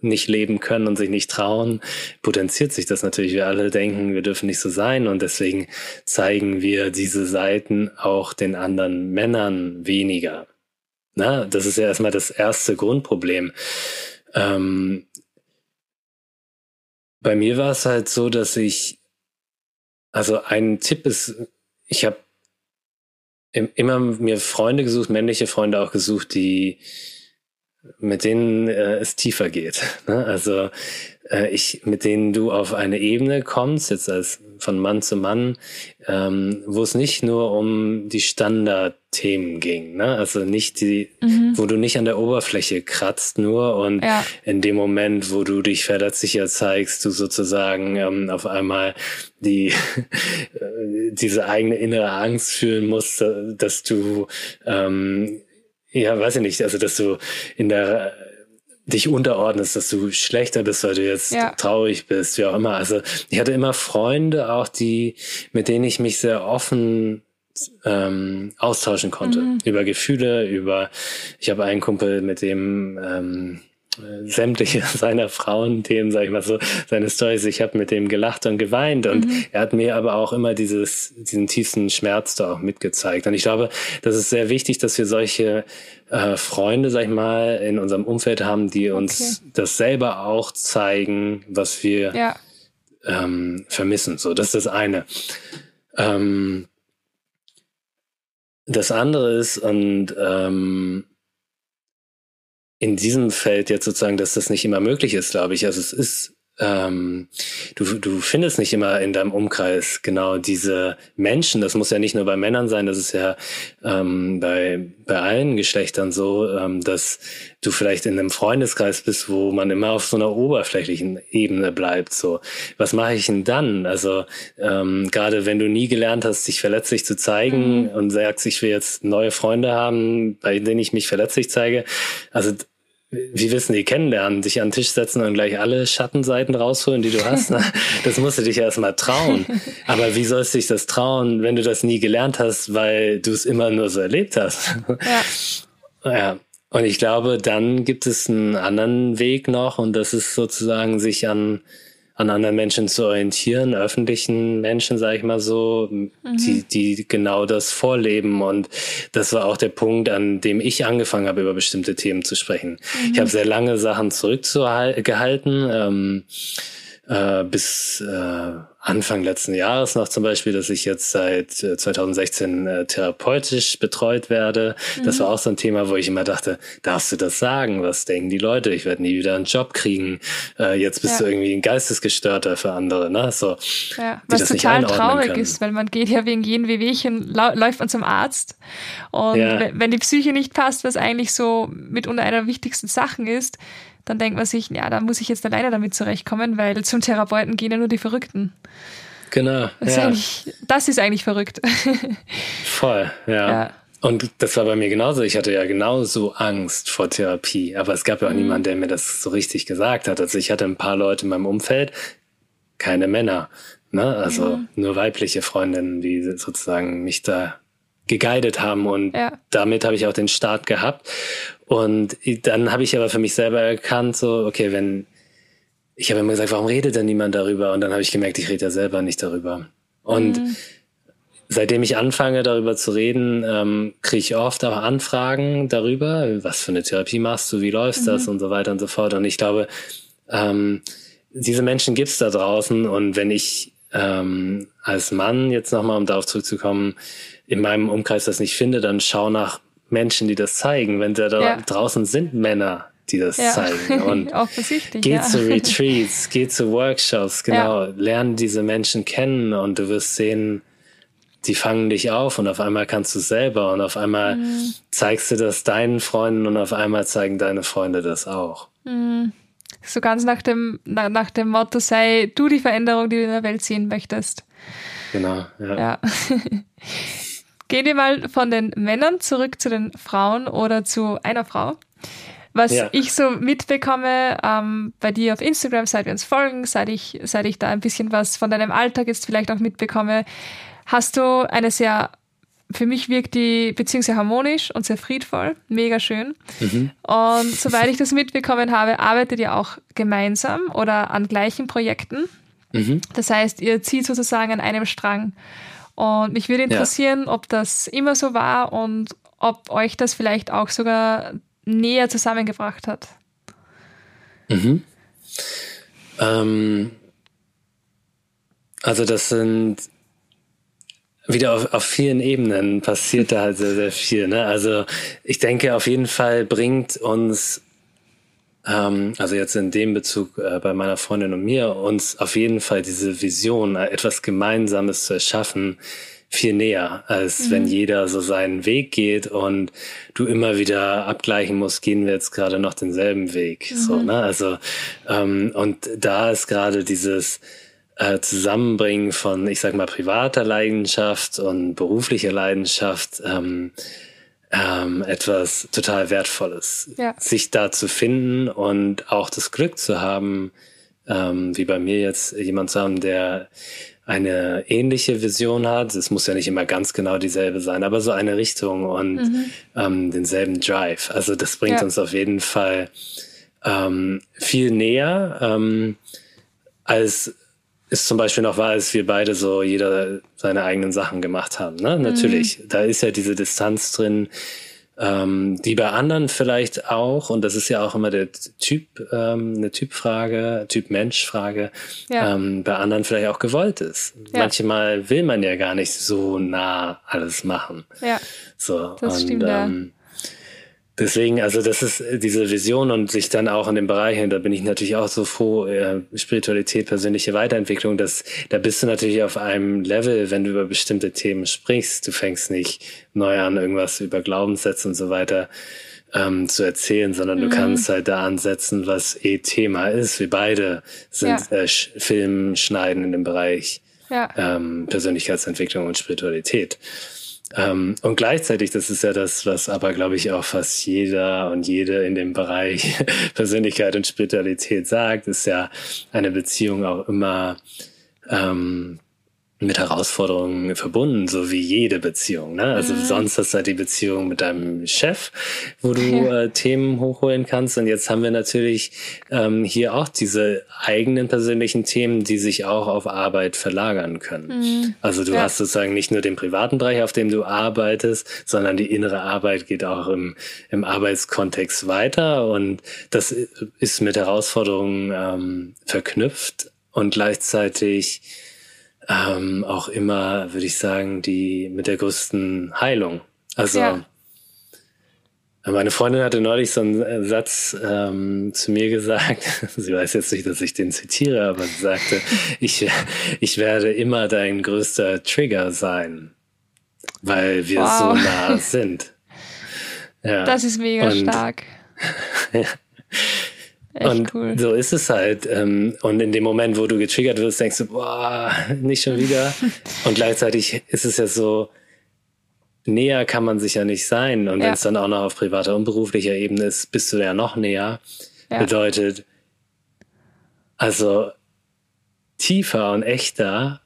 S2: nicht leben können und sich nicht trauen, potenziert sich das natürlich. Wir alle denken, wir dürfen nicht so sein und deswegen zeigen wir diese Seiten auch den anderen Männern weniger. Na, das ist ja erstmal das erste Grundproblem. Ähm, bei mir war es halt so, dass ich, also ein Tipp ist, ich habe immer mir Freunde gesucht, männliche Freunde auch gesucht, die mit denen äh, es tiefer geht. *laughs* Ne? Also äh, ich, mit denen du auf eine Ebene kommst, jetzt als von Mann zu Mann, ähm, wo es nicht nur um die Standardthemen ging, ne? Also nicht die, mhm. wo du nicht an der Oberfläche kratzt nur und ja. in dem Moment, wo du dich verletzlicher zeigst, du sozusagen ähm, auf einmal die *laughs* diese eigene innere Angst fühlen musst, dass du ähm, ja, weiß ich nicht, also dass du in der dich unterordnest, dass du schlechter bist, weil du jetzt ja. traurig bist, wie auch immer. Also ich hatte immer Freunde auch, die, mit denen ich mich sehr offen ähm, austauschen konnte. Mhm. Über Gefühle, über ich habe einen Kumpel, mit dem ähm, sämtliche *laughs* seiner Frauenthemen, sag ich mal so, seine Storys. Ich habe mit dem gelacht und geweint und mhm. er hat mir aber auch immer dieses, diesen tiefsten Schmerz da auch mitgezeigt. Und ich glaube, das ist sehr wichtig, dass wir solche äh, Freunde, sag ich mal, in unserem Umfeld haben, die uns okay. das selber auch zeigen, was wir ja. ähm, vermissen. So, das ist das eine. Ähm, das andere ist, und ähm, in diesem Feld jetzt sozusagen, dass das nicht immer möglich ist, glaube ich. Also es ist, ähm, du, du findest nicht immer in deinem Umkreis genau diese Menschen. Das muss ja nicht nur bei Männern sein, das ist ja ähm, bei, bei allen Geschlechtern so, ähm, dass du vielleicht in einem Freundeskreis bist, wo man immer auf so einer oberflächlichen Ebene bleibt. So, was mache ich denn dann? Also ähm, gerade wenn du nie gelernt hast, dich verletzlich zu zeigen mhm. und sagst, ich will jetzt neue Freunde haben, bei denen ich mich verletzlich zeige. Also wie wissen die kennenlernen, dich an den Tisch setzen und gleich alle Schattenseiten rausholen, die du hast. *laughs* Ne? Das musst du dich erstmal trauen. Aber wie sollst du dich das trauen, wenn du das nie gelernt hast, weil du es immer nur so erlebt hast? Ja. *laughs* ja. Und ich glaube, dann gibt es einen anderen Weg noch und das ist sozusagen sich an an anderen Menschen zu orientieren, öffentlichen Menschen, sage ich mal so, mhm. die, die genau das vorleben. Und das war auch der Punkt, an dem ich angefangen habe, über bestimmte Themen zu sprechen. Mhm. Ich habe sehr lange Sachen zurückgehalten, ähm, äh, bis äh, Anfang letzten Jahres noch zum Beispiel, dass ich jetzt seit 2016 äh, äh, therapeutisch betreut werde. Mhm. Das war auch so ein Thema, wo ich immer dachte, darfst du das sagen? Was denken die Leute? Ich werde nie wieder einen Job kriegen. Äh, jetzt bist ja. du irgendwie ein Geistesgestörter für andere. Ne? So,
S1: ja, was total traurig können. ist, weil man geht ja wegen jedem Wehwehchen, läuft man zum Arzt. Und ja. wenn die Psyche nicht passt, was eigentlich so mitunter einer der wichtigsten Sachen ist, dann denkt man sich, ja, da muss ich jetzt alleine damit zurechtkommen, weil zum Therapeuten gehen ja nur die Verrückten.
S2: Genau.
S1: Das, ja. ist, das ist eigentlich verrückt. *laughs*
S2: Voll, ja. ja. Und das war bei mir genauso. Ich hatte ja genauso Angst vor Therapie. Aber es gab ja auch mhm. niemanden, der mir das so richtig gesagt hat. Also ich hatte ein paar Leute in meinem Umfeld, keine Männer. Ne? Also mhm. nur weibliche Freundinnen, die sozusagen mich da geguidet haben. Und ja. damit habe ich auch den Start gehabt. Und dann habe ich aber für mich selber erkannt, so, okay, wenn, ich habe immer gesagt, warum redet denn niemand darüber? Und dann habe ich gemerkt, ich rede ja selber nicht darüber. Und mhm. seitdem ich anfange, darüber zu reden, ähm, kriege ich oft auch Anfragen darüber, was für eine Therapie machst du, wie läuft das mhm. und so weiter und so fort. Und ich glaube, ähm, diese Menschen gibt's da draußen und wenn ich ähm, als Mann jetzt nochmal, um darauf zurückzukommen, in meinem Umkreis das nicht finde, dann schau nach Menschen, die das zeigen. Wenn da ja. draußen sind Männer, die das ja. zeigen. Und *laughs*
S1: Offensichtlich,
S2: geh ja. zu Retreats, geh zu Workshops, genau, ja. lern diese Menschen kennen und du wirst sehen, die fangen dich auf und auf einmal kannst du selber und auf einmal mhm. zeigst du das deinen Freunden und auf einmal zeigen deine Freunde das auch.
S1: Mhm. So ganz nach dem, nach, nach dem Motto sei du die Veränderung, die du in der Welt sehen möchtest.
S2: Genau, ja. ja. *laughs*
S1: Gehen wir mal von den Männern zurück zu den Frauen oder zu einer Frau. Was ja. ich so mitbekomme ähm, bei dir auf Instagram, seit wir uns folgen, seit ich, seit ich da ein bisschen was von deinem Alltag jetzt vielleicht auch mitbekomme, hast du eine sehr, für mich wirkt die Beziehung sehr harmonisch und sehr friedvoll, mega schön. Mhm. Und soweit ich das mitbekommen habe, arbeitet ihr auch gemeinsam oder an gleichen Projekten. Mhm. Das heißt, ihr zieht sozusagen an einem Strang. Und mich würde interessieren, ja. ob das immer so war und ob euch das vielleicht auch sogar näher zusammengebracht hat.
S2: Mhm. Ähm, also das sind wieder auf, auf vielen Ebenen passiert da halt sehr, sehr viel. Ne? Also ich denke, auf jeden Fall bringt uns ähm, also jetzt in dem Bezug äh, bei meiner Freundin und mir, uns auf jeden Fall diese Vision, äh, etwas Gemeinsames zu erschaffen, viel näher, als mhm. wenn jeder so seinen Weg geht und du immer wieder abgleichen musst, gehen wir jetzt gerade noch denselben Weg. Mhm. So, ne? Also, ähm, und da ist gerade dieses äh, Zusammenbringen von, ich sag mal, privater Leidenschaft und beruflicher Leidenschaft, ähm, ähm, etwas total Wertvolles. Ja. Sich da zu finden und auch das Glück zu haben, ähm, wie bei mir jetzt jemand zu haben, der eine ähnliche Vision hat. Es muss ja nicht immer ganz genau dieselbe sein, aber so eine Richtung und mhm. ähm, denselben Drive. Also das bringt ja. uns auf jeden Fall ähm, viel näher, ähm, als ist zum Beispiel noch war, als wir beide so jeder seine eigenen Sachen gemacht haben. Ne? Mhm. Natürlich, da ist ja diese Distanz drin, ähm, die bei anderen vielleicht auch, und das ist ja auch immer der Typ, ähm, eine Typfrage, Typ-Mensch-Frage, ja. ähm, bei anderen vielleicht auch gewollt ist. Ja. Manchmal will man ja gar nicht so nah alles machen.
S1: Ja.
S2: So,
S1: das und, stimmt, ähm,
S2: Deswegen, also das ist äh, diese Vision und sich dann auch in den Bereichen, da bin ich natürlich auch so froh, äh, Spiritualität, persönliche Weiterentwicklung, dass da bist du natürlich auf einem Level, wenn du über bestimmte Themen sprichst. Du fängst nicht neu an, irgendwas über Glaubenssätze und so weiter ähm, zu erzählen, sondern mhm. du kannst halt da ansetzen, was eh Thema ist. Wir beide sind ja. äh, Film schneiden in dem Bereich ja. ähm, Persönlichkeitsentwicklung und Spiritualität. Ähm, und gleichzeitig, das ist ja das, was aber, glaube ich, auch fast jeder und jede in dem Bereich *laughs* Persönlichkeit und Spiritualität sagt, ist ja eine Beziehung auch immer ähm, mit Herausforderungen verbunden, so wie jede Beziehung. Ne? Also mhm. sonst hast du halt die Beziehung mit deinem Chef, wo du *laughs* äh, Themen hochholen kannst. Und jetzt haben wir natürlich ähm, hier auch diese eigenen persönlichen Themen, die sich auch auf Arbeit verlagern können. Mhm. Also du ja. hast sozusagen nicht nur den privaten Bereich, auf dem du arbeitest, sondern die innere Arbeit geht auch im, im Arbeitskontext weiter. Und das ist mit Herausforderungen ähm, verknüpft und gleichzeitig ähm, auch immer, würde ich sagen, die mit der größten Heilung. Also ja. meine Freundin hatte neulich so einen Satz ähm, zu mir gesagt. *laughs* sie weiß jetzt nicht, dass ich den zitiere, aber sie sagte, *laughs* ich, ich werde immer dein größter Trigger sein, weil wir wow. so nah sind. *laughs*
S1: Ja. Das ist mega Und, stark. ja.
S2: Echt und cool. so ist es halt. Ähm, und in dem Moment, wo du getriggert wirst, denkst du, boah, nicht schon wieder. *laughs* und gleichzeitig ist es ja so, näher kann man sich ja nicht sein. Und ja. wenn es dann auch noch auf privater und beruflicher Ebene ist, bist du ja noch näher. Ja. Bedeutet, also tiefer und echter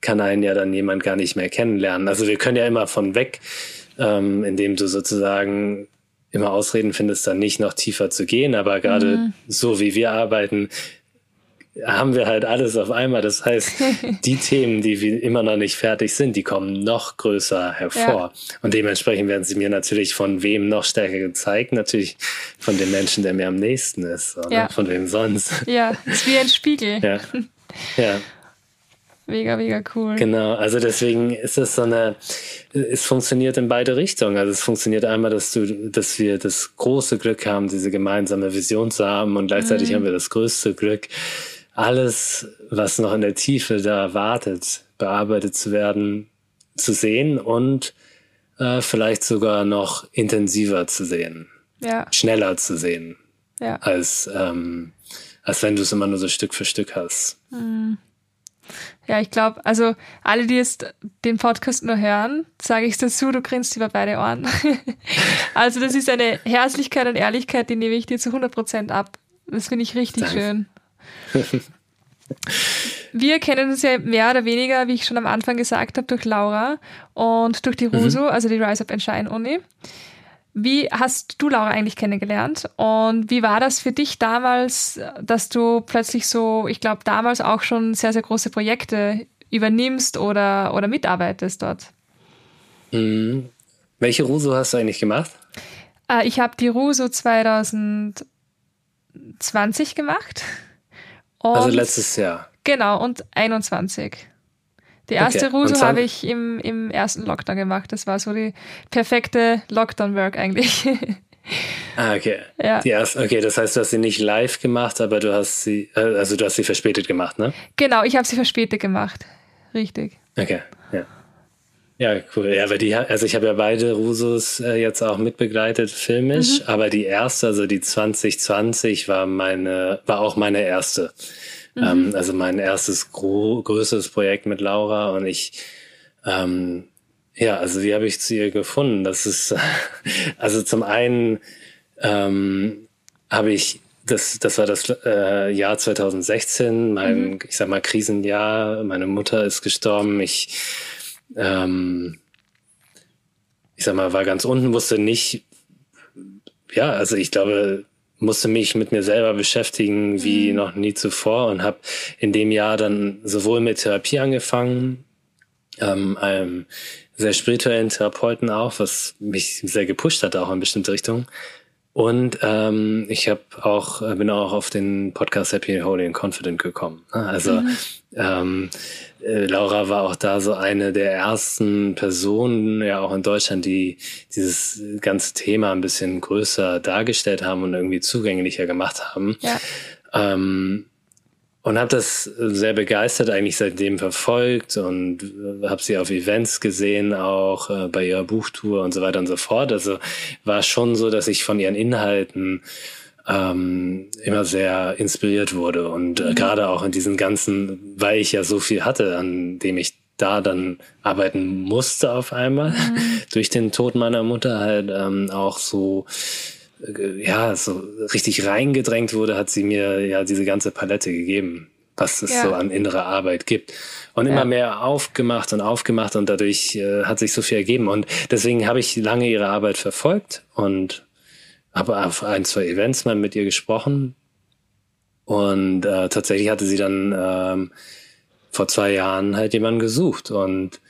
S2: kann einen ja dann jemand gar nicht mehr kennenlernen. Also wir können ja immer von weg, ähm, indem du sozusagen immer Ausreden findest, dann nicht noch tiefer zu gehen. Aber gerade mhm. so wie wir arbeiten, haben wir halt alles auf einmal. Das heißt, *laughs* die Themen, die wir immer noch nicht fertig sind, die kommen noch größer hervor. Ja. Und dementsprechend werden sie mir natürlich von wem noch stärker gezeigt. Natürlich von dem Menschen, der mir am nächsten ist. Oder? Ja. Von wem sonst.
S1: Ja, ist wie ein Spiegel.
S2: Ja. ja.
S1: Mega, mega cool.
S2: Genau, also deswegen ist es so eine, es funktioniert in beide Richtungen. Also es funktioniert einmal, dass du, dass wir das große Glück haben, diese gemeinsame Vision zu haben und gleichzeitig mhm. haben wir das größte Glück, alles, was noch in der Tiefe da wartet, bearbeitet zu werden, zu sehen und äh, vielleicht sogar noch intensiver zu sehen.
S1: Ja.
S2: Schneller zu sehen.
S1: Ja.
S2: Als, ähm, als wenn du es immer nur so Stück für Stück hast.
S1: Mhm. Ja, ich glaube, also alle, die jetzt den Podcast nur hören, sage ich dazu, du grinst über beide Ohren. *laughs* also das ist eine Herzlichkeit und Ehrlichkeit, die nehme ich dir zu 100 Prozent ab. Das finde ich richtig Danke. schön. *laughs* Wir kennen uns ja mehr oder weniger, wie ich schon am Anfang gesagt habe, durch Laura und durch die RUSO, mhm. also die Rise Up and Shine Uni. Wie hast du Laura eigentlich kennengelernt und wie war das für dich damals, dass du plötzlich so, ich glaube, damals auch schon sehr, sehr große Projekte übernimmst oder, oder mitarbeitest dort?
S2: Mhm. Welche Ruso hast du eigentlich gemacht?
S1: Äh, ich habe die Ruso 2020 gemacht.
S2: also letztes Jahr.
S1: Genau, und 21. Die erste okay. Ruso habe ich im, im ersten Lockdown gemacht. Das war so die perfekte Lockdown-Work eigentlich.
S2: ah, okay. *laughs*
S1: Ja.
S2: Die erste, okay, das heißt, du hast sie nicht live gemacht, aber du hast sie, äh, also du hast sie verspätet gemacht, ne?
S1: Genau, ich habe sie verspätet gemacht. Richtig.
S2: Okay, ja. Ja, cool. Ja, aber die, also ich habe ja beide Rusos äh, jetzt auch mitbegleitet, filmisch, mhm. aber die erste, also die 2020 war meine, war auch meine erste. Mhm. Ähm, also mein erstes größeres Projekt mit Laura und ich, ähm, ja, also wie habe ich zu ihr gefunden? Das ist, *laughs* also zum einen ähm, habe ich das, das war das äh, Jahr 2016, mein, mhm. ich sag mal, Krisenjahr. Meine Mutter ist gestorben. Ich, ähm, ich sag mal, war ganz unten, wusste nicht, ja, also ich glaube, musste mich mit mir selber beschäftigen wie mhm. noch nie zuvor und habe in dem Jahr dann sowohl mit Therapie angefangen, ähm, einem sehr spirituellen Therapeuten auch, was mich sehr gepusht hat, auch in bestimmte Richtungen. Und ähm, ich habe auch bin auch auf den Podcast Happy, Holy and Confident gekommen. Also mhm. ähm, äh, Laura war auch da so eine der ersten Personen, ja auch in Deutschland, die dieses ganze Thema ein bisschen größer dargestellt haben und irgendwie zugänglicher gemacht haben.
S1: Ja.
S2: Ähm, und habe das sehr begeistert eigentlich seitdem verfolgt und habe sie auf Events gesehen, auch äh, bei ihrer Buchtour und so weiter und so fort. Also war schon so, dass ich von ihren Inhalten ähm, immer sehr inspiriert wurde. Und äh, mhm. gerade auch in diesen ganzen, weil ich ja so viel hatte, an dem ich da dann arbeiten musste auf einmal, mhm. *laughs* durch den Tod meiner Mutter halt ähm, auch so äh, ja, so richtig reingedrängt wurde, hat sie mir ja diese ganze Palette gegeben, was es ja. so an innerer Arbeit gibt. Und ja. immer mehr aufgemacht und aufgemacht und dadurch äh, hat sich so viel ergeben. Und deswegen habe ich lange ihre Arbeit verfolgt und habe auf ein, zwei Events mal mit ihr gesprochen. Und äh, tatsächlich hatte sie dann ähm, vor zwei Jahren halt jemanden gesucht. Und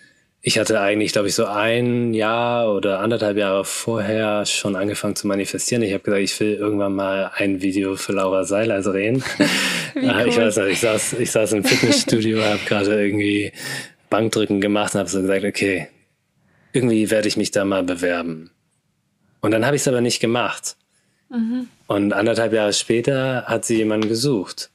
S2: ich hatte eigentlich, glaube ich, so ein Jahr oder anderthalb Jahre vorher schon angefangen zu manifestieren. Ich habe gesagt, ich will irgendwann mal ein Video für Laura Seiler drehen. *laughs* cool. Ich weiß nicht, ich saß, ich saß im Fitnessstudio, *laughs* habe gerade irgendwie Bankdrücken gemacht und habe so gesagt, okay, irgendwie werde ich mich da mal bewerben. Und dann habe ich es aber nicht gemacht. Mhm. Und anderthalb Jahre später hat sie jemanden gesucht.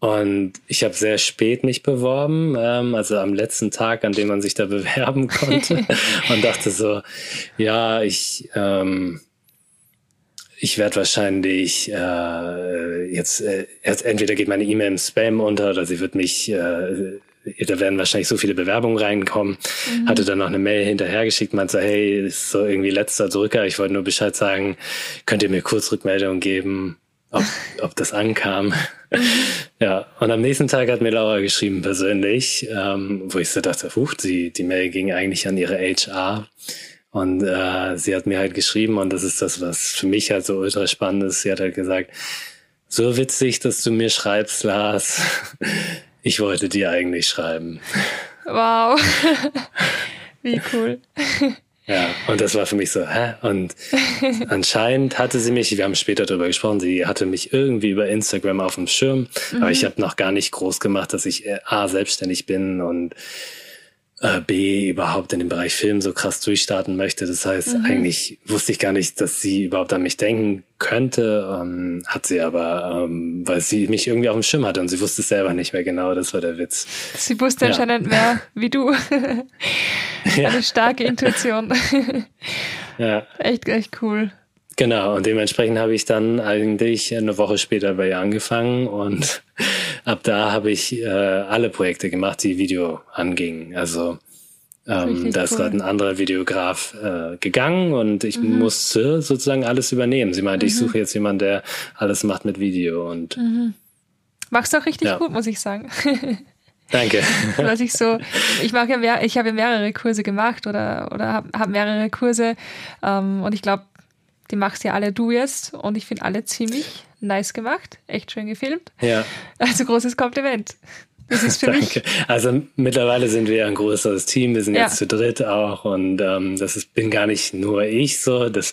S2: Und ich habe sehr spät mich beworben, ähm, also am letzten Tag, an dem man sich da *laughs* bewerben konnte. *laughs* und dachte so, ja, ich, ähm, ich werde wahrscheinlich äh, jetzt, äh, entweder geht meine E-Mail im Spam unter oder sie wird mich äh, da werden wahrscheinlich so viele Bewerbungen reinkommen. Mhm. Hatte dann noch eine Mail hinterhergeschickt, meinte so, hey, ist so irgendwie letzter Drücker, ich wollte nur Bescheid sagen, könnt ihr mir kurz Rückmeldung geben, ob, ob das ankam. Mhm. ja, und am nächsten Tag hat mir Laura geschrieben persönlich, ähm, wo ich so dachte, huch, die, die Mail ging eigentlich an ihre HR. Und äh, sie hat mir halt geschrieben, und das ist das, was für mich halt so ultra spannend ist. Sie hat halt gesagt, so witzig, dass du mir schreibst, Lars. Ich wollte dir eigentlich schreiben.
S1: Wow. *laughs* Wie cool.
S2: Ja, und das war für mich so, hä? Und *laughs* anscheinend hatte sie mich, wir haben später darüber gesprochen, sie hatte mich irgendwie über Instagram auf dem Schirm, mhm. aber ich habe noch gar nicht groß gemacht, dass ich äh, A, selbstständig bin und äh, B überhaupt in dem Bereich Film so krass durchstarten möchte. Das heißt, mhm. eigentlich wusste ich gar nicht, dass sie überhaupt an mich denken könnte. Ähm, hat sie aber, ähm, weil sie mich irgendwie auf dem Schirm hatte und sie wusste es selber nicht mehr genau. Das war der Witz.
S1: Sie wusste ja. anscheinend mehr wie du. *laughs* Eine starke Intuition. *laughs*
S2: ja.
S1: Echt, echt cool.
S2: Genau, und dementsprechend habe ich dann eigentlich eine Woche später bei ihr angefangen und ab da habe ich äh, alle Projekte gemacht, die Video angingen. Also ähm, da ist cool. gerade ein anderer Videograf äh, gegangen und ich mhm. musste sozusagen alles übernehmen. Sie meinte, mhm. ich suche jetzt jemanden, der alles macht mit Video und
S1: mhm. machst du auch richtig ja. gut, muss ich sagen. *laughs*
S2: Danke.
S1: Was ich so, ich mache ja mehr, ich habe ja mehrere Kurse gemacht oder oder habe hab mehrere Kurse ähm, und ich glaube, die machst ja alle du jetzt und ich finde alle ziemlich nice gemacht, echt schön gefilmt.
S2: Ja.
S1: Also großes Kompliment. Das ist für *laughs*
S2: Danke.
S1: mich.
S2: Also mittlerweile sind wir ein größeres Team, wir sind ja. jetzt zu dritt auch und ähm, das ist, bin gar nicht nur ich so. Das,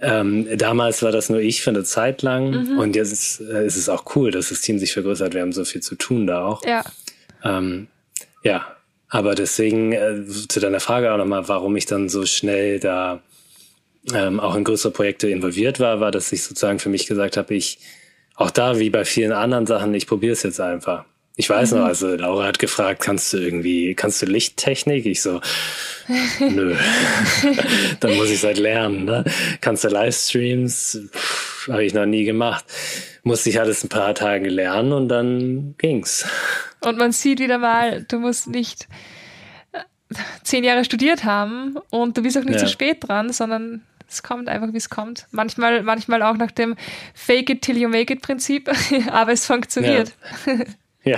S2: ähm, damals war das nur ich für eine Zeit lang mhm. und jetzt ist, äh, ist es auch cool, dass das Team sich vergrößert. Wir haben so viel zu tun da auch.
S1: Ja.
S2: Ähm, ja, aber deswegen äh, zu deiner Frage auch nochmal, warum ich dann so schnell da ähm, auch in größere Projekte involviert war, war, dass ich sozusagen für mich gesagt habe, ich auch da wie bei vielen anderen Sachen, ich probiere es jetzt einfach. Ich weiß mhm. noch, also Laura hat gefragt, kannst du irgendwie, kannst du Lichttechnik? Ich so, *laughs* nö. *laughs* Dann muss ich halt lernen. Ne? Kannst du Livestreams? Habe ich noch nie gemacht. Musste ich alles ein paar Tage lernen und dann ging's.
S1: Und man sieht wieder mal, du musst nicht äh, zehn Jahre studiert haben und du bist auch nicht ja. zu spät dran, sondern es kommt einfach, wie es kommt. Manchmal, manchmal auch nach dem Fake it till you make it Prinzip, *laughs* aber es funktioniert.
S2: Ja. Ja,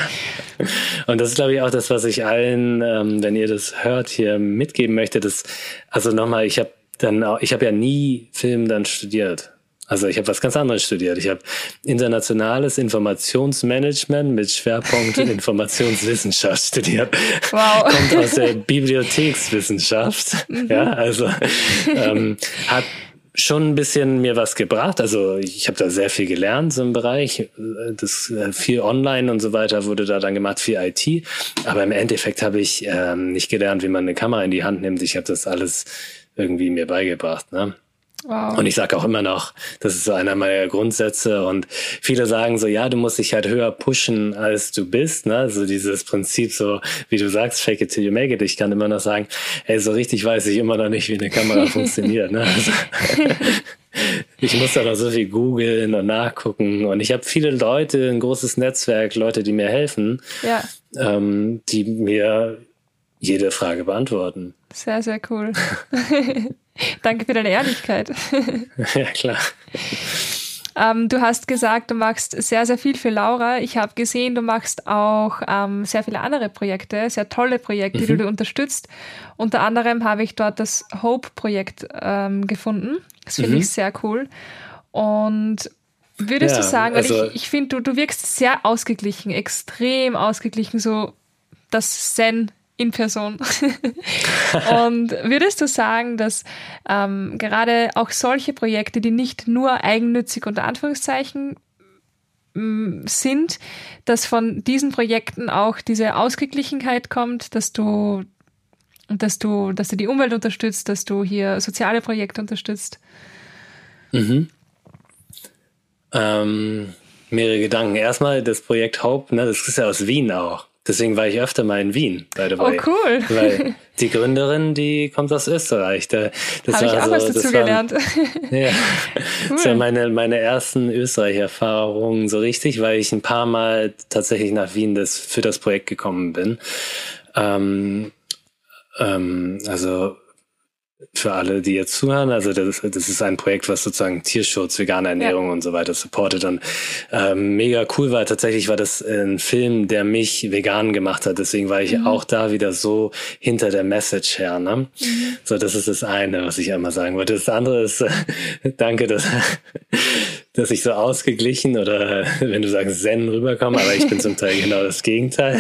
S2: und das ist, glaube ich, auch das, was ich allen, ähm, wenn ihr das hört, hier mitgeben möchte. Dass, also nochmal, ich habe dann auch, ich habe ja nie Film dann studiert. Also ich habe was ganz anderes studiert. Ich habe internationales Informationsmanagement mit Schwerpunkt *laughs* Informationswissenschaft studiert.
S1: Wow.
S2: Kommt aus der Bibliothekswissenschaft. Mhm. Ja, also ähm, hat schon ein bisschen mir was gebracht. Also ich habe da sehr viel gelernt so im Bereich. Das äh, viel online und so weiter wurde da dann gemacht, viel IT. Aber im Endeffekt habe ich ähm, nicht gelernt, wie man eine Kamera in die Hand nimmt. Ich habe das alles irgendwie mir beigebracht. Ne?
S1: Wow.
S2: Und ich sage auch immer noch, das ist so einer meiner Grundsätze. Und viele sagen so, ja, du musst dich halt höher pushen, als du bist. Ne? So dieses Prinzip, so wie du sagst, fake it till you make it. Ich kann immer noch sagen, ey, so richtig weiß ich immer noch nicht, wie eine Kamera *laughs* funktioniert. Ne? Also, *laughs* ich muss da noch so viel googeln und nachgucken. Und ich habe viele Leute, ein großes Netzwerk, Leute, die mir helfen,
S1: ja.
S2: ähm, die mir jede Frage beantworten.
S1: Sehr, sehr cool. *laughs* Danke für deine Ehrlichkeit. *laughs*
S2: ja, klar.
S1: Ähm, du hast gesagt, du machst sehr, sehr viel für Laura. Ich habe gesehen, du machst auch ähm, sehr viele andere Projekte, sehr tolle Projekte, mhm. die du unterstützt. Unter anderem habe ich dort das Hope-Projekt ähm, gefunden. Das finde mhm. ich sehr cool. Und würdest ja, du sagen, also ich, ich finde, du, du wirkst sehr ausgeglichen, extrem ausgeglichen, so das Zen in Person. *laughs* und würdest du sagen, dass ähm, gerade auch solche Projekte, die nicht nur eigennützig unter Anführungszeichen mm, sind, dass von diesen Projekten auch diese Ausgeglichenheit kommt, dass du, dass du, dass du die Umwelt unterstützt, dass du hier soziale Projekte unterstützt?
S2: Mhm. Ähm, mehrere Gedanken. Erstmal das Projekt Hope, ne, das ist ja aus Wien auch. Deswegen war ich öfter mal in Wien, by the way.
S1: Oh, cool.
S2: Weil die Gründerin, die kommt aus Österreich. Da,
S1: das Habe ich auch so, was dazu gelernt. *laughs*
S2: ja, cool. das waren meine, meine ersten Österreich-Erfahrungen so richtig, weil ich ein paar Mal tatsächlich nach Wien das, für das Projekt gekommen bin. Ähm, ähm, also für alle, die jetzt zuhören, also das, das ist ein Projekt, was sozusagen Tierschutz, vegane Ernährung ja. und so weiter supportet. Und ähm, mega cool war tatsächlich war das ein Film, der mich vegan gemacht hat. Deswegen war ich mhm. auch da wieder so hinter der Message her. Ne? Mhm. So, das ist das eine, was ich einmal sagen wollte. Das andere ist, *laughs* danke, dass *laughs* dass ich so ausgeglichen oder wenn du sagst Zen rüberkomme, aber ich bin zum Teil *laughs* genau das Gegenteil.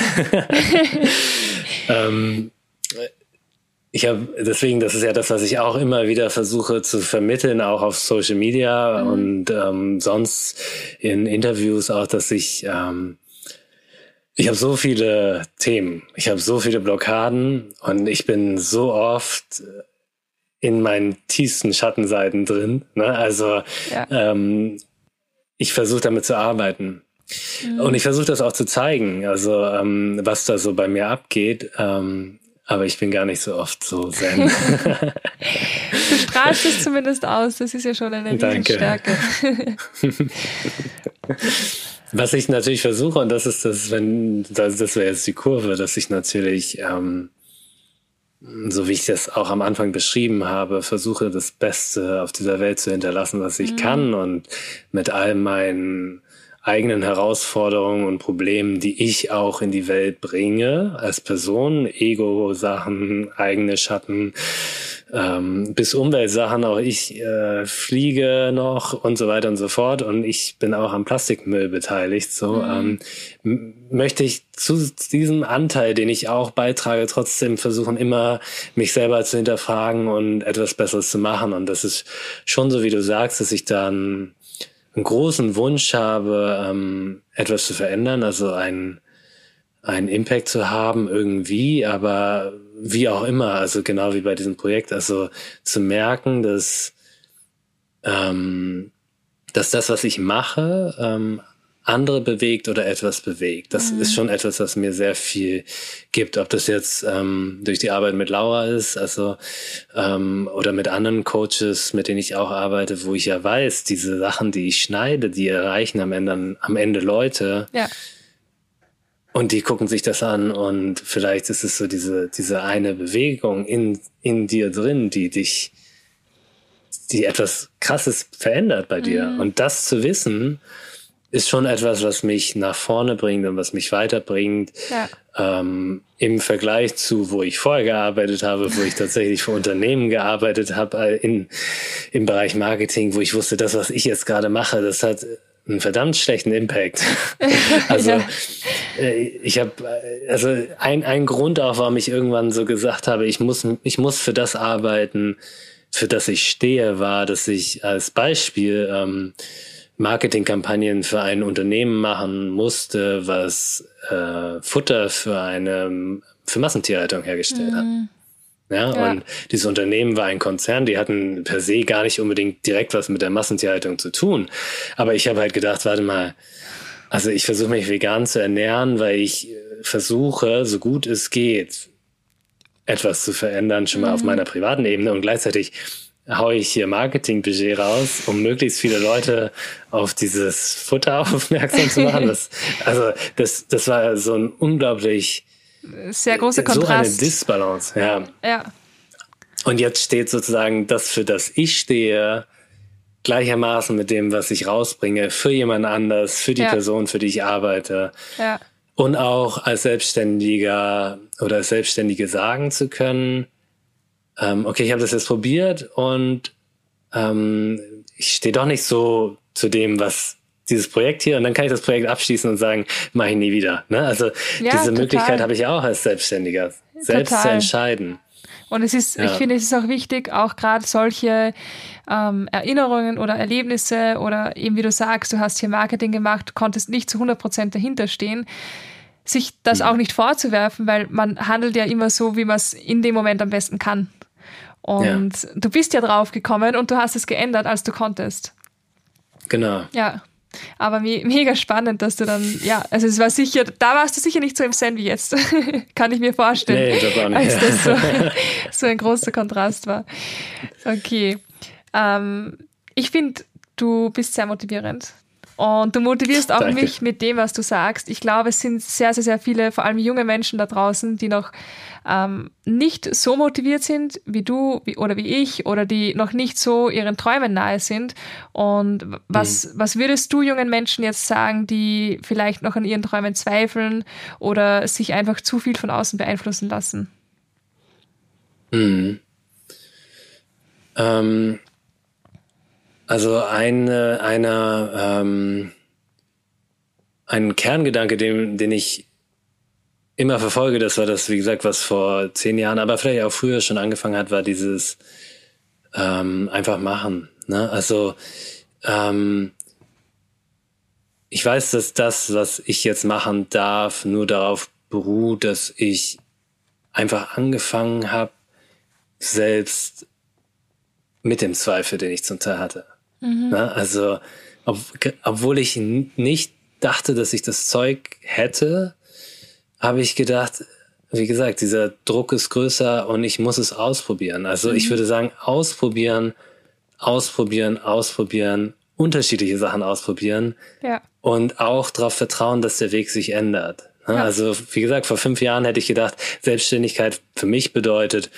S2: ähm, ich habe deswegen, das ist ja das, was ich auch immer wieder versuche zu vermitteln, auch auf Social Media mhm. und ähm, sonst in Interviews auch, dass ich ähm, ich habe so viele Themen, ich habe so viele Blockaden und ich bin so oft in meinen tiefsten Schattenseiten drin. Ne? Also ja. ähm, ich versuche damit zu arbeiten. Mhm. Und ich versuche das auch zu zeigen, also ähm, was da so bei mir abgeht. Ähm, aber ich bin gar nicht so oft so zen. *laughs*
S1: du strahlst es zumindest aus, das ist ja schon eine Stärke. *laughs* *laughs*
S2: Was ich natürlich versuche, und das ist das, wenn, das, das wäre jetzt die Kurve, dass ich natürlich, ähm, so wie ich das auch am Anfang beschrieben habe, versuche das Beste auf dieser Welt zu hinterlassen, was ich mhm. kann und mit all meinen eigenen Herausforderungen und Problemen, die ich auch in die Welt bringe als Person, Ego-Sachen, eigene Schatten, ähm, bis Umweltsachen, auch ich äh, fliege noch und so weiter und so fort und ich bin auch am Plastikmüll beteiligt. So mhm. ähm, möchte ich zu diesem Anteil, den ich auch beitrage, trotzdem versuchen, immer mich selber zu hinterfragen und etwas Besseres zu machen. Und das ist schon so, wie du sagst, dass ich dann einen großen Wunsch habe, ähm, etwas zu verändern, also ein einen Impact zu haben irgendwie, aber wie auch immer, also genau wie bei diesem Projekt, also zu merken, dass, ähm, dass das, was ich mache, ähm, andere bewegt oder etwas bewegt. Das mhm. ist schon etwas, was mir sehr viel gibt. Ob das jetzt ähm, durch die Arbeit mit Laura ist, also ähm, oder mit anderen Coaches, mit denen ich auch arbeite, wo ich ja weiß, diese Sachen, die ich schneide, die erreichen am Ende, am Ende Leute. Ja. Und die gucken sich das an und vielleicht ist es so diese, diese eine Bewegung in, in dir drin, die dich, die etwas krasses verändert bei dir. Mhm. Und das zu wissen, ist schon etwas, was mich nach vorne bringt und was mich weiterbringt. Ja. Ähm, Im Vergleich zu, wo ich vorher gearbeitet habe, wo ich tatsächlich für Unternehmen gearbeitet habe, äh, in, im Bereich Marketing, wo ich wusste, das, was ich jetzt gerade mache, das hat einen verdammt schlechten Impact. *laughs* also ja. Äh, ich habe also ein, ein Grund auch, warum ich irgendwann so gesagt habe, ich muss ich muss für das arbeiten, für das ich stehe, war, dass ich als Beispiel ähm, Marketingkampagnen für ein Unternehmen machen musste, was äh, Futter für eine für Massentierhaltung hergestellt mhm. hat. Ja, ja, und dieses Unternehmen war ein Konzern, die hatten per se gar nicht unbedingt direkt was mit der Massentierhaltung zu tun. Aber ich habe halt gedacht, warte mal, also ich versuche mich vegan zu ernähren, weil ich äh, versuche, so gut es geht, etwas zu verändern, schon mal mhm. auf meiner privaten Ebene und gleichzeitig haue ich hier Marketingbudget raus, um möglichst viele Leute auf dieses Futter *laughs* aufmerksam zu machen. Das, also das, das war so ein unglaublich
S1: sehr großer Kontrast. So
S2: eine Disbalance, ja.
S1: Ja.
S2: Und jetzt steht sozusagen das, für das ich stehe, gleichermaßen mit dem, was ich rausbringe, für jemand anders, für die ja. Person, für die ich arbeite.
S1: Ja.
S2: Und auch als Selbstständiger oder als Selbstständige sagen zu können, ähm, okay, ich habe das jetzt probiert und ähm, ich stehe doch nicht so zu dem, was dieses Projekt hier und dann kann ich das Projekt abschließen und sagen, mache ich nie wieder. Ne? Also ja, diese total. Möglichkeit habe ich auch als Selbstständiger, selbst total. zu entscheiden.
S1: Und es ist, ja. ich finde, es ist auch wichtig, auch gerade solche ähm, Erinnerungen oder Erlebnisse oder eben wie du sagst, du hast hier Marketing gemacht, konntest nicht zu 100 Prozent dahinter stehen, sich das mhm. auch nicht vorzuwerfen, weil man handelt ja immer so, wie man es in dem Moment am besten kann. Und ja. du bist ja drauf gekommen und du hast es geändert, als du konntest.
S2: Genau.
S1: Ja. Aber me mega spannend, dass du dann, ja, also es war sicher, da warst du sicher nicht so im Zen wie jetzt. *laughs* Kann ich mir vorstellen.
S2: Nee, das war nicht.
S1: Als das so, *laughs* so ein großer Kontrast war. Okay. Ähm, ich finde, du bist sehr motivierend. Und du motivierst auch Danke. mich mit dem, was du sagst. Ich glaube, es sind sehr, sehr, sehr viele, vor allem junge Menschen da draußen, die noch ähm, nicht so motiviert sind wie du wie, oder wie ich oder die noch nicht so ihren Träumen nahe sind. Und was, mhm. was würdest du jungen Menschen jetzt sagen, die vielleicht noch an ihren Träumen zweifeln oder sich einfach zu viel von außen beeinflussen lassen?
S2: Mhm. Ähm, Also eine, eine, ähm, ein Kerngedanke, den, den ich immer verfolge, das war das, wie gesagt, was vor zehn Jahren, aber vielleicht auch früher schon angefangen hat, war dieses ähm, einfach machen. Ne? Also ähm, ich weiß, dass das, was ich jetzt machen darf, nur darauf beruht, dass ich einfach angefangen habe, selbst mit dem Zweifel, den ich zum Teil hatte. Mhm. Ne? Also, ob, obwohl ich nicht dachte, dass ich das Zeug hätte, habe ich gedacht, wie gesagt, dieser Druck ist größer und ich muss es ausprobieren. Also mhm. ich würde sagen, ausprobieren, ausprobieren, ausprobieren, unterschiedliche Sachen ausprobieren. Ja und auch darauf vertrauen, dass der Weg sich ändert. Ja. Also wie gesagt, vor fünf Jahren hätte ich gedacht, Selbstständigkeit für mich bedeutet,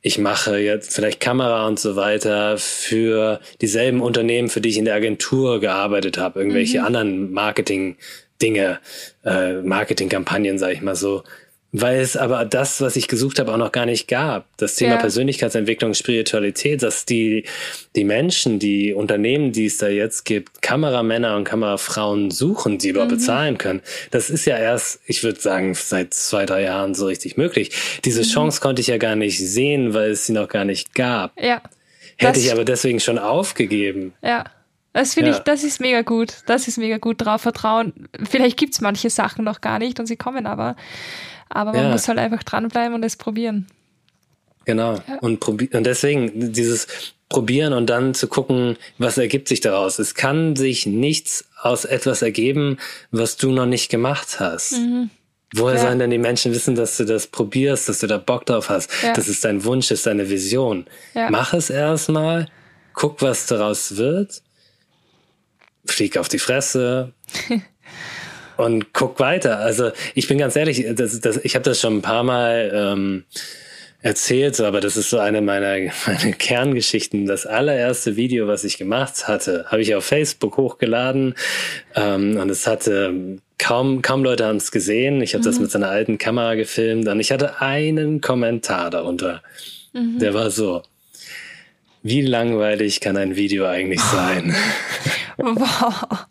S2: ich mache jetzt vielleicht Kamera und so weiter für dieselben Unternehmen, für die ich in der Agentur gearbeitet habe, irgendwelche mhm. anderen Marketing-Dinge, äh, Marketingkampagnen, sage ich mal so. Weil es aber das, was ich gesucht habe, auch noch gar nicht gab. Das Thema ja. Persönlichkeitsentwicklung, Spiritualität, dass die, die Menschen, die Unternehmen, die es da jetzt gibt, Kameramänner und Kamerafrauen suchen, die überhaupt mhm. bezahlen können. Das ist ja erst, ich würde sagen, seit zwei, drei Jahren so richtig möglich. Diese mhm. Chance konnte ich ja gar nicht sehen, weil es sie noch gar nicht gab. Ja. Hätte ich aber deswegen schon aufgegeben.
S1: Ja. Das finde ja. ich, das ist mega gut. Das ist mega gut drauf vertrauen. Vielleicht gibt's manche Sachen noch gar nicht und sie kommen aber. Aber man ja. muss halt einfach dranbleiben und es probieren.
S2: Genau. Ja. Und, probi und deswegen dieses probieren und dann zu gucken, was ergibt sich daraus. Es kann sich nichts aus etwas ergeben, was du noch nicht gemacht hast. Mhm. Woher ja. sollen denn die Menschen wissen, dass du das probierst, dass du da Bock drauf hast? Ja. Das ist dein Wunsch, ist deine Vision. Ja. Mach es erstmal, guck, was daraus wird, flieg auf die Fresse, *laughs* und guck weiter. Also ich bin ganz ehrlich, das, das, ich habe das schon ein paar Mal ähm, erzählt, so, aber das ist so eine meiner *laughs* meine Kerngeschichten. Das allererste Video, was ich gemacht hatte, habe ich auf Facebook hochgeladen ähm, und es hatte kaum kaum Leute haben es gesehen. Ich habe mhm. das mit seiner alten Kamera gefilmt und ich hatte einen Kommentar darunter. Mhm. Der war so: Wie langweilig kann ein Video eigentlich *laughs* sein? wow.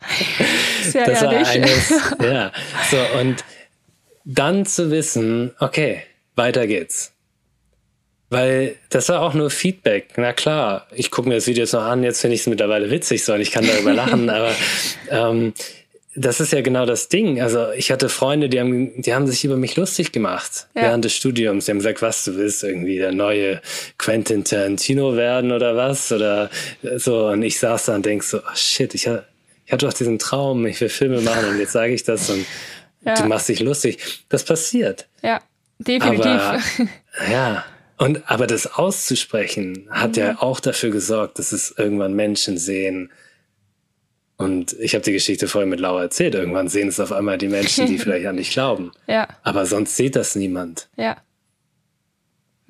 S2: *laughs* Sehr das ehrlich. War eines, *laughs* ja, so und dann zu wissen, okay, weiter geht's. Weil das war auch nur Feedback. Na klar, ich gucke mir das Video jetzt noch an, jetzt finde ich es mittlerweile witzig so und ich kann darüber lachen, *laughs* aber ähm, das ist ja genau das Ding. Also ich hatte Freunde, die haben, die haben sich über mich lustig gemacht ja. während des Studiums. Die haben gesagt, was du willst, irgendwie der neue Quentin Tarantino werden oder was oder so. Und ich saß da und denk so, oh shit, ich, ich hatte doch diesen Traum, ich will Filme machen und jetzt sage ich das und ja. du machst dich lustig. Das passiert.
S1: Ja, definitiv.
S2: Aber, ja. Und, aber das auszusprechen hat mhm. ja auch dafür gesorgt, dass es irgendwann Menschen sehen. Und ich habe die Geschichte vorher mit Laura erzählt. Irgendwann sehen es auf einmal die Menschen, die *laughs* vielleicht an dich glauben. Ja. Aber sonst sieht das niemand.
S1: Ja.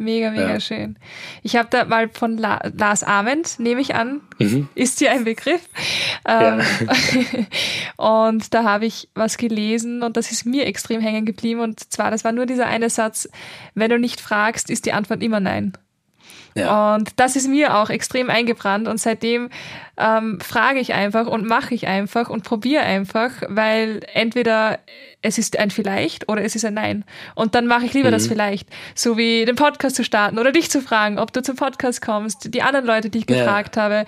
S1: Mega, mega ja. schön. Ich habe da mal von La Lars Ament, nehme ich an, mhm. ist dir ein Begriff. Ähm, ja. *laughs* und da habe ich was gelesen und das ist mir extrem hängen geblieben. Und zwar, das war nur dieser eine Satz, wenn du nicht fragst, ist die Antwort immer nein. Ja. Und das ist mir auch extrem eingebrannt und seitdem ähm, frage ich einfach und mache ich einfach und probiere einfach, weil entweder es ist ein Vielleicht oder es ist ein Nein. Und dann mache ich lieber mhm. das Vielleicht, so wie den Podcast zu starten oder dich zu fragen, ob du zum Podcast kommst, die anderen Leute, die ich gefragt ja. habe.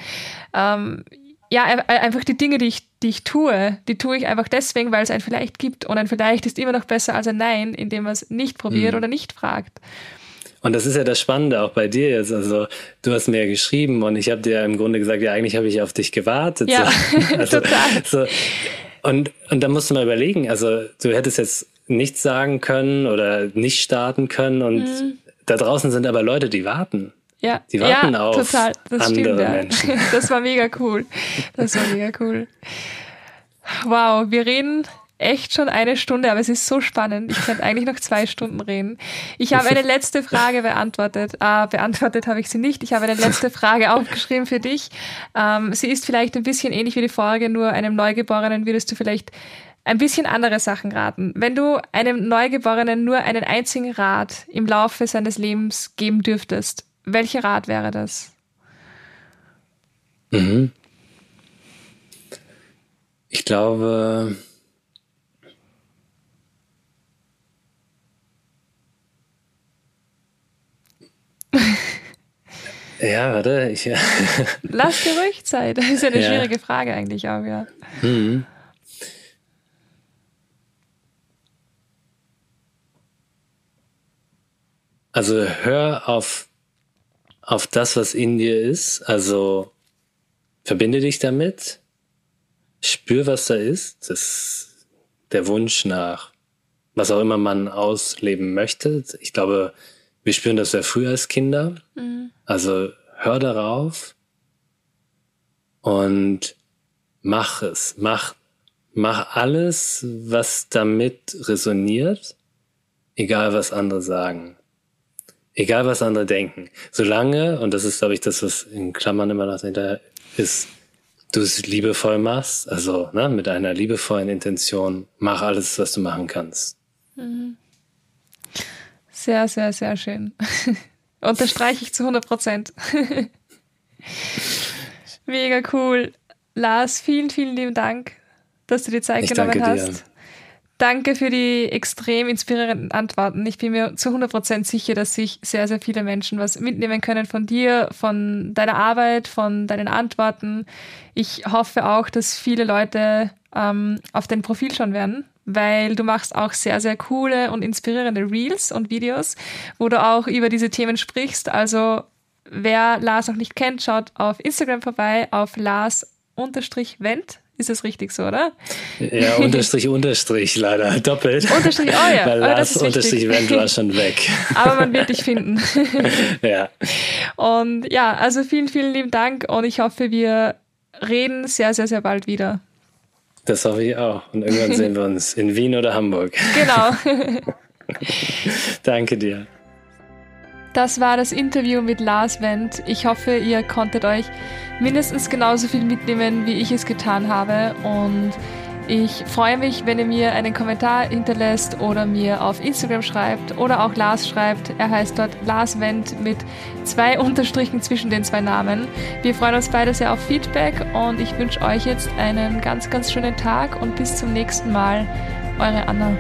S1: Ähm, ja, einfach die Dinge, die ich, die ich tue, die tue ich einfach deswegen, weil es ein Vielleicht gibt. Und ein Vielleicht ist immer noch besser als ein Nein, indem man es nicht probiert mhm. oder nicht fragt.
S2: Und das ist ja das Spannende auch bei dir jetzt. Also du hast mir ja geschrieben und ich habe dir im Grunde gesagt, ja, eigentlich habe ich auf dich gewartet. Ja, so. *laughs* also, total. So. Und, und da musst du mal überlegen, also du hättest jetzt nichts sagen können oder nicht starten können und mhm. da draußen sind aber Leute, die warten. Ja, die warten ja, auf total. Das andere stimmt, ja. Menschen. *laughs*
S1: Das war mega cool. Das war mega cool. Wow, wir reden echt schon eine Stunde, aber es ist so spannend. Ich könnte eigentlich noch zwei Stunden reden. Ich habe eine letzte Frage beantwortet. Äh, beantwortet habe ich sie nicht. Ich habe eine letzte Frage aufgeschrieben für dich. Ähm, sie ist vielleicht ein bisschen ähnlich wie die Folge, nur einem Neugeborenen würdest du vielleicht ein bisschen andere Sachen raten. Wenn du einem Neugeborenen nur einen einzigen Rat im Laufe seines Lebens geben dürftest, welcher Rat wäre das?
S2: Mhm. Ich glaube, *laughs* ja, warte, ich. *laughs*
S1: Lass dir ruhig Zeit. Das ist ja eine ja. schwierige Frage eigentlich auch, ja. Mhm.
S2: Also hör auf, auf das, was in dir ist. Also verbinde dich damit. Spür, was da ist. Das ist der Wunsch nach, was auch immer man ausleben möchte. Ich glaube, wir spüren das sehr früh als Kinder. Mhm. Also hör darauf und mach es. Mach, mach alles, was damit resoniert, egal was andere sagen. Egal, was andere denken. Solange, und das ist, glaube ich, das, was in Klammern immer noch dahinter ist, du es liebevoll machst, also ne, mit einer liebevollen Intention, mach alles, was du machen kannst. Mhm.
S1: Sehr, sehr, sehr schön. *laughs* Unterstreiche ich zu 100 Prozent. *laughs* Mega cool. Lars, vielen, vielen lieben Dank, dass du dir Zeit ich genommen hast. Dir. Danke für die extrem inspirierenden Antworten. Ich bin mir zu 100% sicher, dass sich sehr, sehr viele Menschen was mitnehmen können von dir, von deiner Arbeit, von deinen Antworten. Ich hoffe auch, dass viele Leute ähm, auf dein Profil schauen werden, weil du machst auch sehr, sehr coole und inspirierende Reels und Videos, wo du auch über diese Themen sprichst. Also wer Lars noch nicht kennt, schaut auf Instagram vorbei, auf Lars-Wendt ist das richtig so, oder?
S2: Ja, *laughs* Unterstrich, Unterstrich, leider. Doppelt.
S1: Unterstrich, oh ja. *laughs*
S2: Weil oh, Lars Unterstrich Event war schon weg. *laughs*
S1: Aber man wird dich finden.
S2: ja.
S1: Und ja, also vielen, vielen lieben Dank und ich hoffe, wir reden sehr, sehr, sehr bald wieder.
S2: Das hoffe ich auch. Und irgendwann sehen wir uns in Wien oder Hamburg. *laughs*
S1: Genau. *laughs*
S2: Danke dir.
S1: Das war das Interview mit Lars Wendt. Ich hoffe, ihr konntet euch mindestens genauso viel mitnehmen, wie ich es getan habe. Und ich freue mich, wenn ihr mir einen Kommentar hinterlässt oder mir auf Instagram schreibt oder auch Lars schreibt. Er heißt dort Lars Wendt mit zwei Unterstrichen zwischen den zwei Namen. Wir freuen uns beide sehr auf Feedback und ich wünsche euch jetzt einen ganz, ganz schönen Tag und bis zum nächsten Mal. Eure Anna.